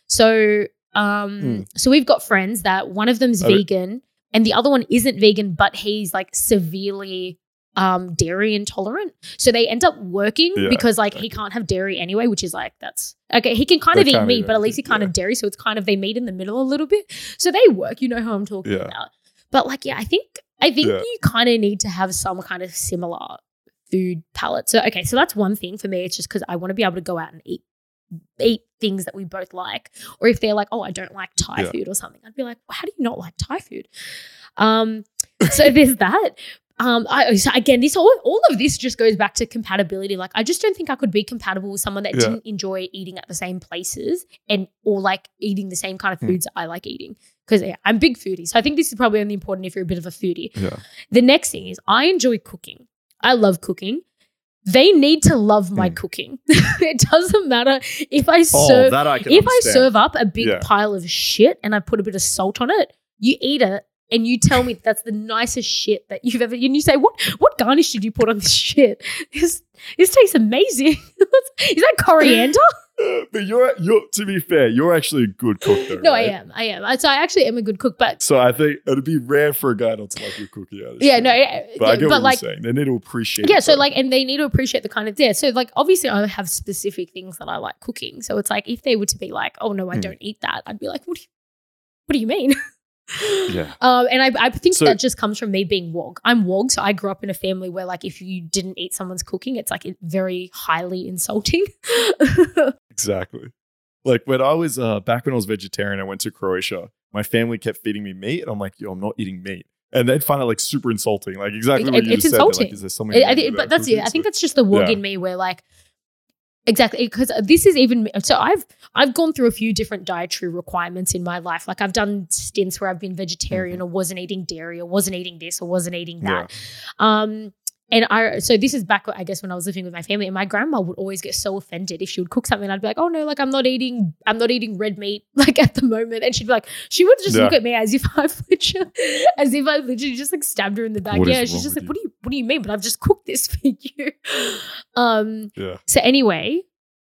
So, um, Mm. so we've got friends that one of them's I vegan and the other one isn't vegan, but he's like severely um dairy intolerant. So they end up working Yeah, because like he can't have dairy anyway, which is like that's okay. He can kind They of eat meat, eat but at least he can't yeah. have dairy. So it's kind of they meet in the middle a little bit. So they work. You know who I'm talking Yeah. about. But like, yeah, I think I think you kind of need to have some kind of similar food palette. So okay, so that's one thing for me. It's just because I want to be able to go out and eat eat things that we both like. Or if they're like, oh, I don't like Thai Yeah. food or something, I'd be like, well, how do you not like Thai food? Um, so there's that. Um, I again, this all all of this just goes back to compatibility. Like, I just don't think I could be compatible with someone that Yeah. didn't enjoy eating at the same places and or like eating the same kind of Hmm. foods I like eating. Because yeah, I'm big foodie, so I think this is probably only important if you're a bit of a foodie. Yeah. The next thing is I enjoy cooking. I love cooking. They need to love my Mm. cooking. [laughs] it doesn't matter if I Oh, serve that I if I serve up a big Yeah. pile of shit and I put a bit of salt on it, you eat it and you tell me that's the nicest shit that you've ever and you say, What what garnish did you put on this shit? This this tastes amazing. [laughs] is that coriander? [laughs] but you're you're to be fair, you're actually a good cook though. no, right? I am. I am. So I actually am a good cook, but So I think it'd be rare for a guy not to like your cookie. Yeah, yeah, no, yeah, But I yeah, get but what like you're saying. They need to appreciate. yeah so like and they need to appreciate the kind of yeah so like obviously i have specific things that i like cooking so it's like if they were to be like oh no i Hmm. don't eat that i'd be like what do you what do you mean [laughs] Yeah. [laughs] um and i, I think So- that just comes from me being wog i'm wog so i grew up in a family where like if you didn't eat someone's cooking it's like very highly insulting [laughs] Exactly. Like when I was uh, back when I was vegetarian, I went to Croatia. My family kept feeding me meat, and I'm like, "Yo, I'm not eating meat." And they'd find it like super insulting. Like exactly It- what you it's just said. Insulting. Like, is there something? I, wrong I but that's [laughs] it. I think that's just the wog Yeah. in me where like exactly because this is even so I've I've gone through a few different dietary requirements in my life. Like I've done stints where I've been vegetarian or wasn't eating dairy or wasn't eating this or wasn't eating Mm-hmm. Yeah. that. Um and I so this is back I guess when I was living with my family and my grandma would always get so offended if she would cook something I'd be like oh no like I'm not eating I'm not eating red meat [laughs] like at the moment and she'd be like she would just Yeah. look at me as if [laughs] I've literally, as if I literally just like stabbed her in the back What yeah she's just like you? what do you do you mean but I've just cooked this [laughs] for you um Yeah. so anyway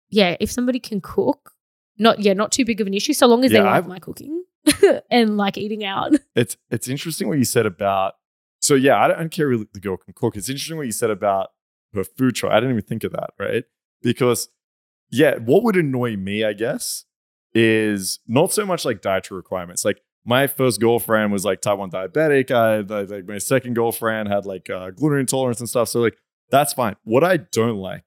yeah if somebody can cook not yeah not too big of an issue so long as Yeah, they like I've- my cooking [laughs] and like eating out [laughs] It's it's interesting what you said about. So yeah, I don't, I don't care if the girl can cook. It's interesting what you said about her food choice. I didn't even think of that, right? Because yeah, what would annoy me, I guess, is not so much like dietary requirements. Like my first girlfriend was like type one diabetic. I like my second girlfriend had like uh, gluten intolerance and stuff. So like that's fine. What I don't like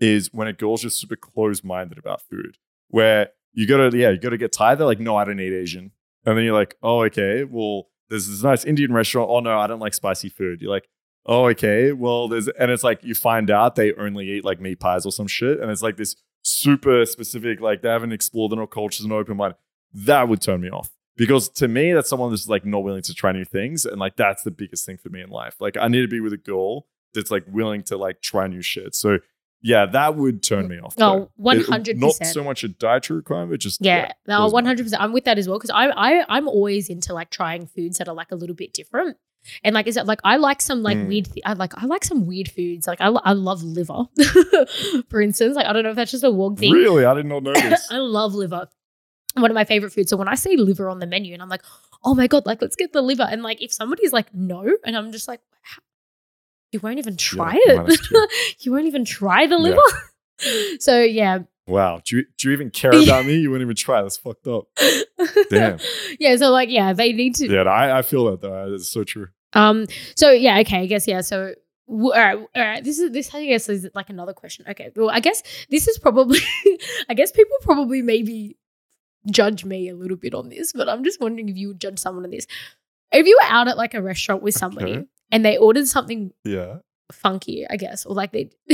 is when a girl's just super closed minded about food, where you gotta yeah you gotta get tired. They're like, no, I don't eat Asian, and then you're like, oh okay, well there's this nice Indian restaurant. Oh no, I don't like spicy food. You're like, oh okay, well there's and it's like you find out they only eat like meat pies or some shit, and it's like this super specific, like they haven't explored enough cultures and open mind. That would turn me off because to me, that's someone that's like not willing to try new things, and like that's the biggest thing for me in life. Like I need to be with a girl that's like willing to like try new shit. So yeah, that would turn me off. No, though. one It- hundred Not so much a dietary requirement, just Yeah, no, those hundred percent. I'm with that as well because I, I, I'm always into like trying foods that are like a little bit different. And like, is it like I like some like Mm. weird? Th- I like I like some weird foods. Like I, lo- I love liver, [laughs] for instance. Like I don't know if that's just a wog thing. Really, I did not know [coughs] this. I love liver. One of my favorite foods. So when I see liver on the menu, and I'm like, oh my god, like let's get the liver. And like if somebody's like no, and I'm just like, you won't even try Yeah, it. [laughs] you won't even try the Yeah. liver. [laughs] so yeah, Wow. Do you, do you even care [laughs] about me? You wouldn't even try. That's fucked up. Damn. yeah. So like yeah, they need to. Yeah, I, I feel that though. It's so true. Um. So yeah. Okay. I guess yeah. So. All right, all right. This is this. I guess is like another question. Okay. Well, I guess this is probably. I guess people probably maybe judge me a little bit on this, but I'm just wondering if you would judge someone on this. If you were out at like a restaurant with somebody Okay. and they ordered something Yeah. funky, I guess, or like they, [laughs]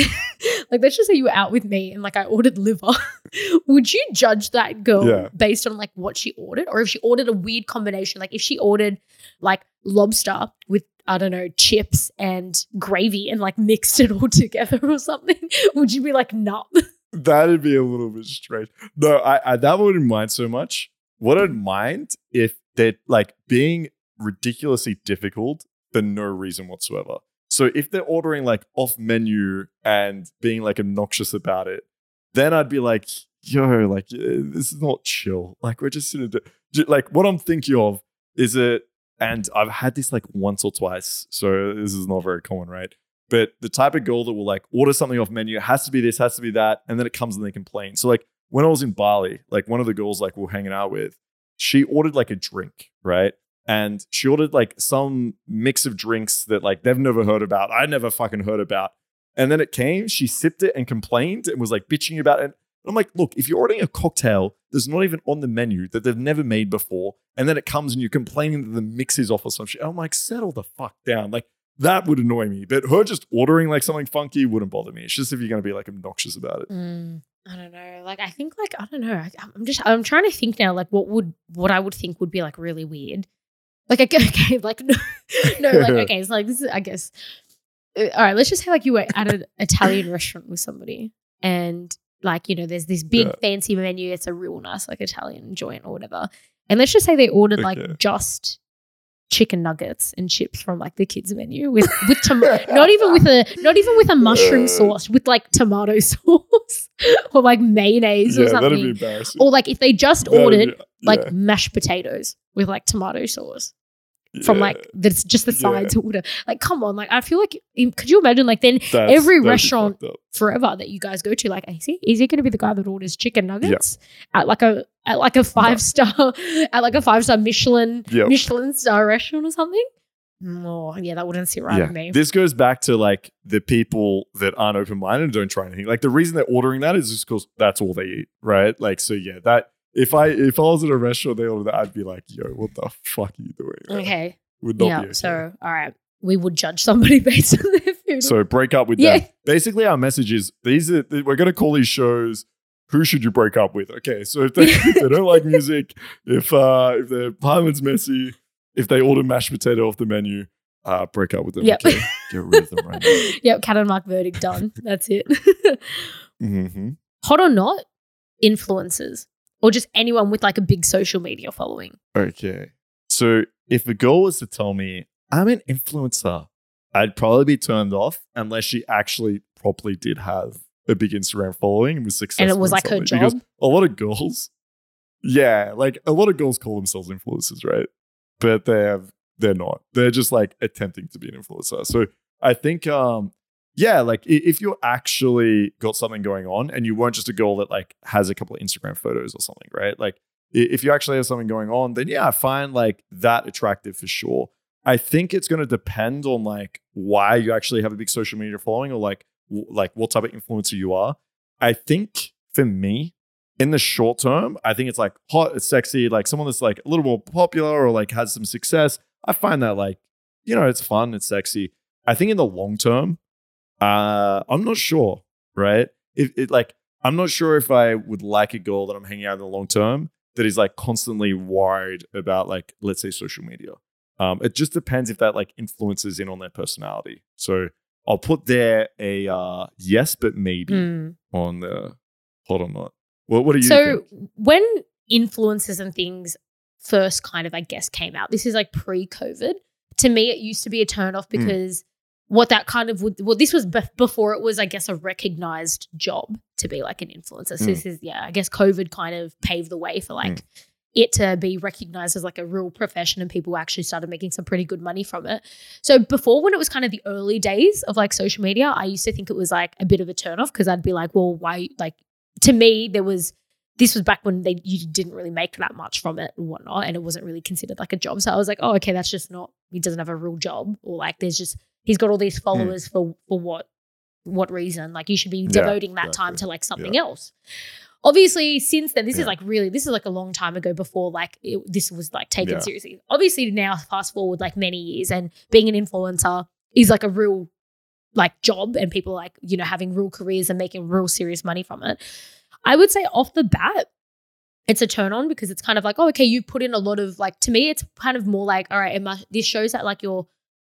like let's just say you were out with me and like I ordered liver, [laughs] would you judge that girl Yeah. based on like what she ordered, or if she ordered a weird combination, like if she ordered like lobster with I don't know chips and gravy and like mixed it all [laughs] together or something, would you be like, nah? That'd be a little bit strange. No, I, I that wouldn't mind so much. What I'd mind if they're like being ridiculously difficult for no reason whatsoever. So if they're ordering like off menu and being like obnoxious about it, then I'd be like, yo, like eh, this is not chill. Like we're just in a di- like what I'm thinking of is it, and I've had this like once or twice, so this is not very common, right? But the type of girl that will like order something off menu has to be this, has to be that, and then it comes and they complain. So like when I was in Bali, like one of the girls like we we're hanging out with, she ordered like a drink, right? And she ordered like some mix of drinks that like they've never heard about. I never fucking heard about. And then it came, she sipped it and complained and was like bitching about it. And I'm like, look, if you're ordering a cocktail that's not even on the menu that they've never made before, and then it comes and you're complaining that the mix is off or some shit, I'm like, settle the fuck down. Like that would annoy me. But her just ordering like something funky wouldn't bother me. It's just if you're gonna be like obnoxious about it. Mm, I don't know. Like I think like I don't know. I, I'm just I'm trying to think now. Like what would what I would think would be like really weird. Like okay, [laughs] okay like no, [laughs] no like okay. It's like this is I guess. uh, all right, let's just say like you were at an Italian [laughs] restaurant with somebody, and like you know, there's this big Yeah. fancy menu. It's a real nice like Italian joint or whatever. And let's just say they ordered Okay. like just chicken nuggets and chips from like the kids menu with with tom- [laughs] not even with a not even with a mushroom sauce with like tomato [laughs] sauce or like mayonnaise or Yeah, that'd be something. embarrassing. or like if they just That'd ordered be- like mashed potatoes with like tomato sauce from yeah. like that's just the sides or whatever like come on like i feel like could you imagine like then That's- every restaurant- forever that you guys go to like is he is he going to be the guy that orders chicken nuggets at like a at like a five star [laughs] at like a five star michelin Yep. michelin star restaurant or something oh yeah that wouldn't sit right yeah. with me This goes back to like the people that aren't open minded and don't try anything. Like the reason they're ordering that is just because that's all they eat, right? Like so, yeah. That if I if I was in a restaurant, they order that, I'd be like, yo, what the fuck are you doing? okay would not yeah be okay. so all right we would judge somebody [laughs] based on their food So break up with Yeah. them. Basically, our message is these are we're going to call these shows. Who should you break up with? Okay, so if they, [laughs] if they don't like music, if uh, if their apartment's messy, if they order mashed potato off the menu, uh, break up with them. Yep. Okay, get rid of them right now. [laughs] yep Kat and mark verdict done that's it hmm hot or not influencers or just anyone with like a big social media following. Okay, so if a girl was to tell me I'm an influencer, I'd probably be turned off unless she actually properly did have a big Instagram following and was successful. and it was like her something. Because job? a lot of girls yeah like a lot of girls call themselves influencers right? But they have they're not. They're just like attempting to be an influencer. So i think um yeah like if you actually got something going on and you weren't just a girl that like has a couple of instagram photos or something right like if you actually have something going on then yeah i find like that attractive for sure i think it's going to depend on like why you actually have a big social media following or like w- like what type of influencer you are i think for me in the short term, I think it's like hot, it's sexy, like someone that's like a little more popular or like has some success. I find that like, you know, it's fun, it's sexy. I think in the long term, uh, I'm not sure, right? If it like, I'm not sure if I would like a girl that I'm hanging out in the long term that is like constantly worried about like, let's say social media. Um, it just depends if that like influences in on their personality. So I'll put there a uh, yes, but maybe Mm. on the hold or not. Well, what do you So think? when influences and things first kind of, I guess, came out, this is like pre-COVID. To me, it used to be a turn off Mm. What that kind of would well, this was bef- before it was, I guess, a recognized job to be like an influencer. So Mm. this is, yeah, I guess COVID kind of paved the way for like it to be recognized as like a real profession and people actually started making some pretty good money from it. So before when it was kind of the early days of like social media, I used to think it was like a bit of a turn off because I'd be like, well, why like to me there was this was back when they you didn't really make that much from it and whatnot, and it wasn't really considered like a job. So I was like, oh, okay, that's just not he doesn't have a real job, or like there's just he's got all these mm. followers for for what what reason? Like you should be Yeah, devoting that time to like something else. Obviously, since then, this is like really this is like a long time ago before like it, this was like taken Yeah. seriously. Obviously, now fast forward like many years, and being an influencer is like a real like job, and people like you know having real careers and making real serious money from it. I would say off the bat, it's a turn on because it's kind of like, oh, okay, you put in a lot of like to me, it's kind of more like, all right, must, this shows that like you're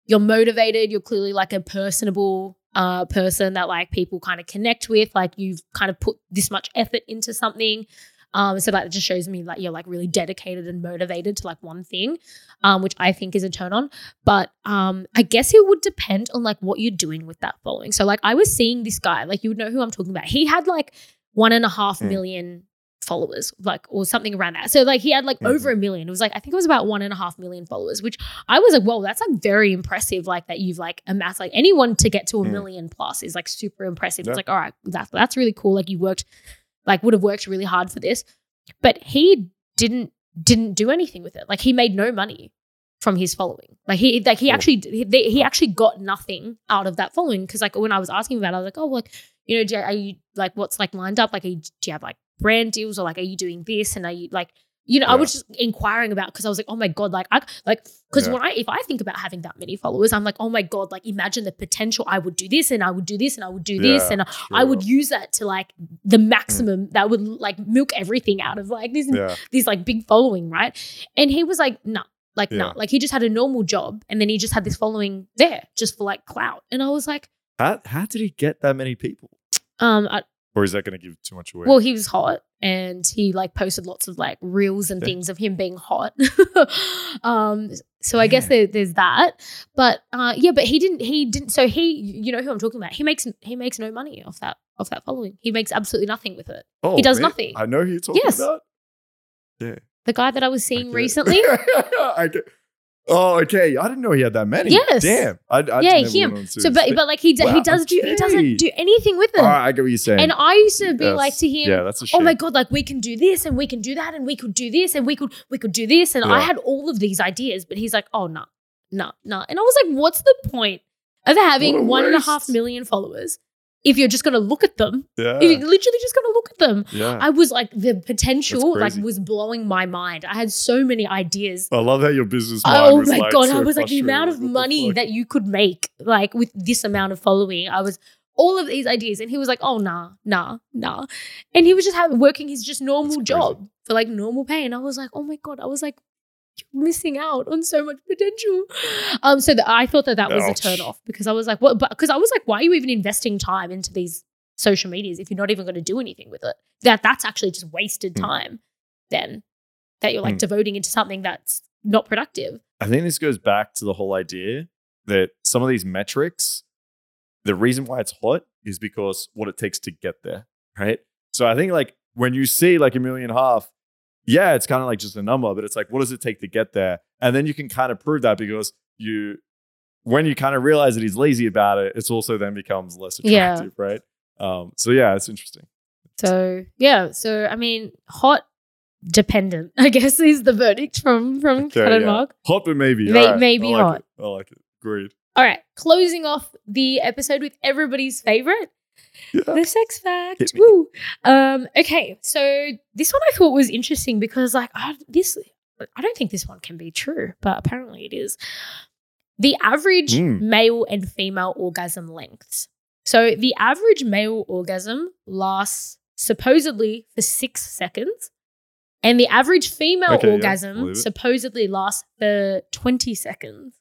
you're motivated, you're clearly like a personable uh person that like people kind of connect with, like you've kind of put this much effort into something. Um, so that just shows me like you're like really dedicated and motivated to like one thing, um, which I think is a turn on. But um, I guess it would depend on like what you're doing with that following. So like I was seeing this guy, like you would know who I'm talking about. He had like one and a half Mm. million followers, like or something around that. So like he had like Mhm. over a million. It was like I think it was about one and a half million followers, which I was like, whoa, that's like very impressive. Like that you've like amassed like anyone to get to a Mm. million plus is like super impressive. Yeah. It's like, all right, that's that's really cool. Like you worked, like would have worked really hard for this, but he didn't didn't do anything with it. Like he made no money from his following. Like he like he actually he, they- he actually got nothing out of that following because like when I was asking about, it, I was like, oh, like you know, do, are you like what's like lined up? Like, you, do you have like brand deals or like are you doing this and are you like you know, I was just inquiring about because I was like, oh my god, like I like because Yeah. when I if I think about having that many followers, I'm like, oh my god, like imagine the potential. I would do this and I would do this and I would do this Yeah, and I would use that to like the maximum that would like milk everything out of like this Yeah. this like big following, right? And he was like, no, like no, Yeah. like he just had a normal job and then he just had this following there just for like clout. And I was like, How, how did he get that many people? um, I, Or is that going to give too much away? well, he was hot and he like posted lots of like reels and Yeah. things of him being hot. [laughs] um, so I guess there, there's that, but uh, yeah, but he didn't. He didn't. So he, you know who I'm talking about. He makes he makes no money off that off that following. He makes absolutely nothing with it. oh, he does man, nothing. I know who you're talking Yes. about. Yeah. The guy that I was seeing Okay. recently. I get- [laughs] oh, okay. I didn't know he had that many. Yes. Damn. I, I yeah, him. went on to So, but but like he he Wow, does do he doesn't do anything with it. All right, I get what you're saying. And I used to be like to him, Yeah, that's a shame. oh my god, like we can do this and we can do that and we could do this and we could we could do this and I had all of these ideas, but he's like, oh no, no, no, and I was like, what's the point of having one and a half million followers if you're just gonna look at them? Yeah. If you're literally just gonna look at them. yeah. I was like, the potential like was blowing my mind. I had so many ideas. I love how your business oh mind Oh was my like, god! so I was like the amount of money that you could make, like with this amount of following. I was all of these ideas, and he was like, "Oh nah, nah, nah," and he was just having working his just normal That's crazy. job for like normal pay, and I was like, "Oh my god!" I was like, "You're missing out on so much potential." Um, so that I thought that that was a Ouch. turn off because I was like, "What?" But because I was like, "Why are you even investing time into these social medias if you're not even going to do anything with it? That that's actually just wasted Hmm. time." Then that you're like Hmm. devoting into something that's not productive. I think this goes back to the whole idea that some of these metrics, the reason why it's hot is because what it takes to get there, right? So I think like when you see like a million and a half, yeah, it's kind of like just a number, but it's like, what does it take to get there? And then you can kind of prove that because you, when you kind of realize that he's lazy about it, it's also then becomes less Yeah. attractive, right? Um, so yeah, it's interesting. So yeah, so I mean, hot dependent, [laughs] I guess, is the verdict from from Okay, Kat and yeah. Mark. Hot, but maybe. May- right. maybe I like hot. It. I like it. Agreed. All right, closing off the episode with everybody's favorite, Yeah. the sex fact. Woo. Um. Okay, so this one I thought was interesting because like I, this I don't think this one can be true, but apparently it is. The average Mm. male and female orgasm lengths. So the average male orgasm lasts supposedly for six seconds, and the average female Okay, orgasm it. supposedly lasts for 20 seconds.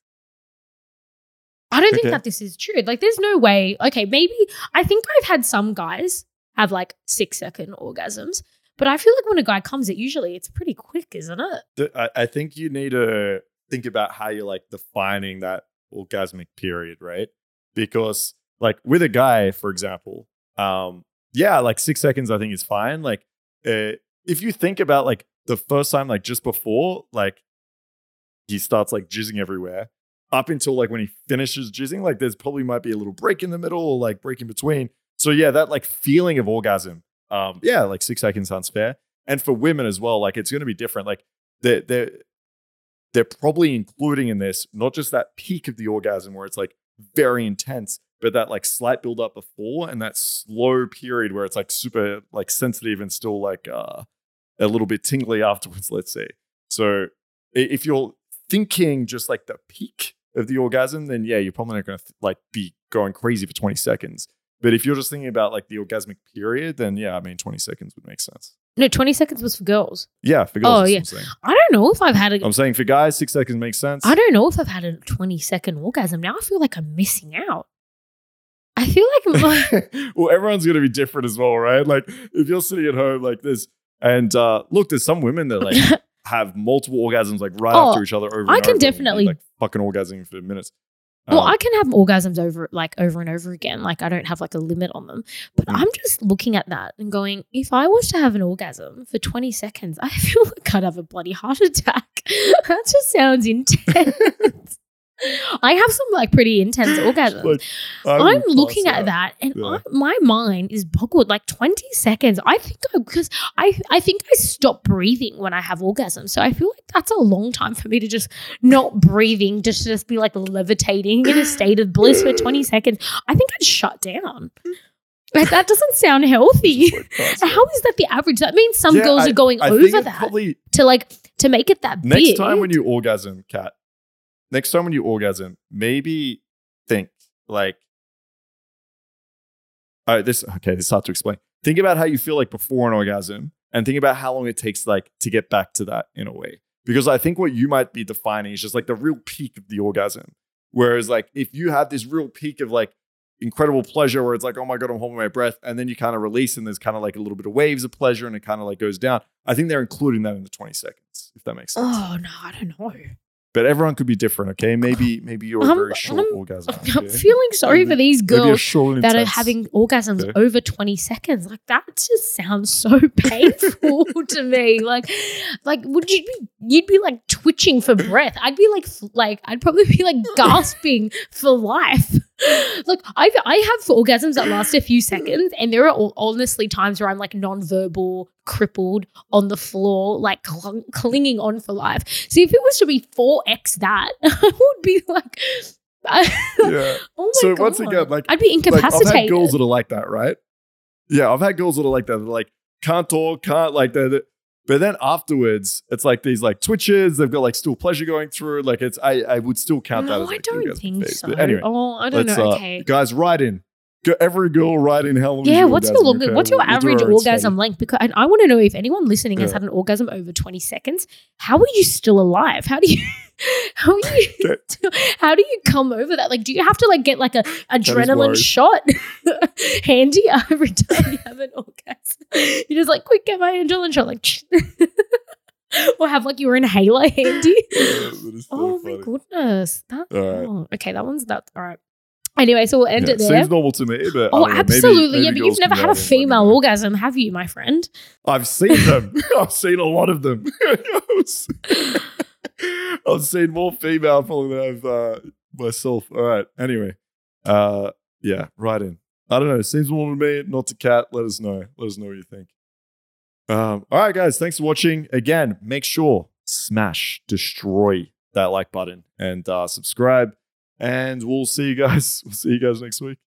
I don't think that this is true. Like, there's no way. Okay, maybe I think I've had some guys have like six second orgasms, but I feel like when a guy comes, it usually it's pretty quick, isn't it? I, I think you need to think about how you're like defining that orgasmic period, right? Because like with a guy, for example, um, yeah, like six seconds I think is fine. Like uh, if you think about like the first time, like just before, like he starts like jizzing everywhere, up until like when he finishes jizzing, like there's probably might be a little break in the middle or like break in between. So yeah, that like feeling of orgasm, um, yeah, like six seconds sounds fair. And for women as well, like it's going to be different. Like they're they're they're probably including in this not just that peak of the orgasm where it's like very intense, but that like slight build up before and that slow period where it's like super like sensitive and still like uh a little bit tingly afterwards, let's say. So if you're thinking just like the peak of the orgasm, then yeah, you're probably not going to like be going crazy for 20 seconds. But if you're just thinking about like the orgasmic period, then yeah, I mean 20 seconds would make sense. No, 20 seconds was for girls. Yeah, for girls. Oh, yeah. I'm saying. I don't know if I've had a I'm saying for guys, six seconds makes sense. I don't know if I've had a 20 second orgasm. Now I feel like I'm missing out. I feel like my, [laughs] well, everyone's gonna be different as well, right? Like if you're sitting at home like this, and uh look, there's some women that like [laughs] have multiple orgasms like right Oh, after each other over. I and can over and definitely- like fucking orgasming for minutes. well, Um, I can have orgasms over like over and over again. Like I don't have like a limit on them. But Mm. I'm just looking at that and going, if I was to have an orgasm for 20 seconds, I [laughs] feel like I'd have a bloody heart attack. [laughs] that just sounds [laughs] intense. I have some like pretty intense [gasps] orgasms. like, I'm looking at out. that, and Yeah. I, my mind is boggled. Like 20 seconds. I think I because I I think I stop breathing when I have orgasms. So I feel like that's a long time for me to just not breathing, just just be like levitating in a [gasps] state of bliss for 20 seconds. I think I'd shut down. Like [laughs] that doesn't sound healthy. Like. [laughs] How is that the average? That means some Yeah, girls I- are going I over that Probably to like to make it that big. next big. time when you orgasm, Kat. Next time when you orgasm, maybe think like, all right, this okay. This is hard to explain. Think about how you feel like before an orgasm, and think about how long it takes like to get back to that in a way. Because I think what you might be defining is just like the real peak of the orgasm. Whereas like if you have this real peak of like incredible pleasure where it's like, oh my God, I'm holding my breath, and then you kind of release and there's kind of like a little bit of waves of pleasure and it kind of like goes down. I think they're including that in the 20 seconds, if that makes sense. oh no, I don't know. But everyone could be different, okay? Maybe maybe you're a I'm- very short I'm- orgasm. I'm okay? feeling sorry Maybe- for these girls that are having orgasms Okay. over 20 seconds. Like that just sounds so [laughs] painful to me. Like, like would you be you'd be like twitching for breath. I'd be like like I'd probably be like gasping for life. [laughs] Look, I've I have orgasms that last a few seconds, and there are honestly times where I'm like non-verbal, crippled on the floor, like cl- clinging on for life. So if it was to be 4x that, [laughs] I would be like [laughs] Yeah. Oh my So god! once again, like- I'd be Like, I've incapacitated. had girls that are like that, right? Yeah, I've had girls that are like that. They're like, can't talk, can't like that. But then afterwards, it's like these like twitches. They've got like still pleasure going through. Like it's, I, I would still count that no, as I like, don't think phase. so. But anyway, oh, I don't know. uh, okay. guys write in. Every girl riding in how long. is Yeah, what's your orgasm, long, okay? what's your We'll- average orgasm study. length? Because I, I want to know if anyone listening has had an orgasm over twenty seconds. How are you still alive? How do you? [laughs] How are you? [laughs] [laughs] How do you come over that? Like, do you have to like get like a adrenaline shot handy every time you have an orgasm? You just like quick get my adrenaline shot, like, or have like your inhaler handy. Yeah, so Oh funny. my goodness. That, right. oh, okay, that one's that. All right. Anyway, so we'll end Yeah, it there. Seems normal to me, but Oh, know, maybe- absolutely. maybe yeah, but you've never had a write in, let me female know. orgasm, have you, my friend? I've seen them. [laughs] I've seen a lot of them. [laughs] I've seen more female probably than I've uh, myself. All right. Anyway, uh, yeah, right in. I don't know. Seems normal to me, not to Kat. Let us know. Let us know what you think. Um, all right, guys. Thanks for watching. Again, make sure smash, destroy that like button and uh, subscribe. And we'll see you guys. [laughs] We'll see you guys next week.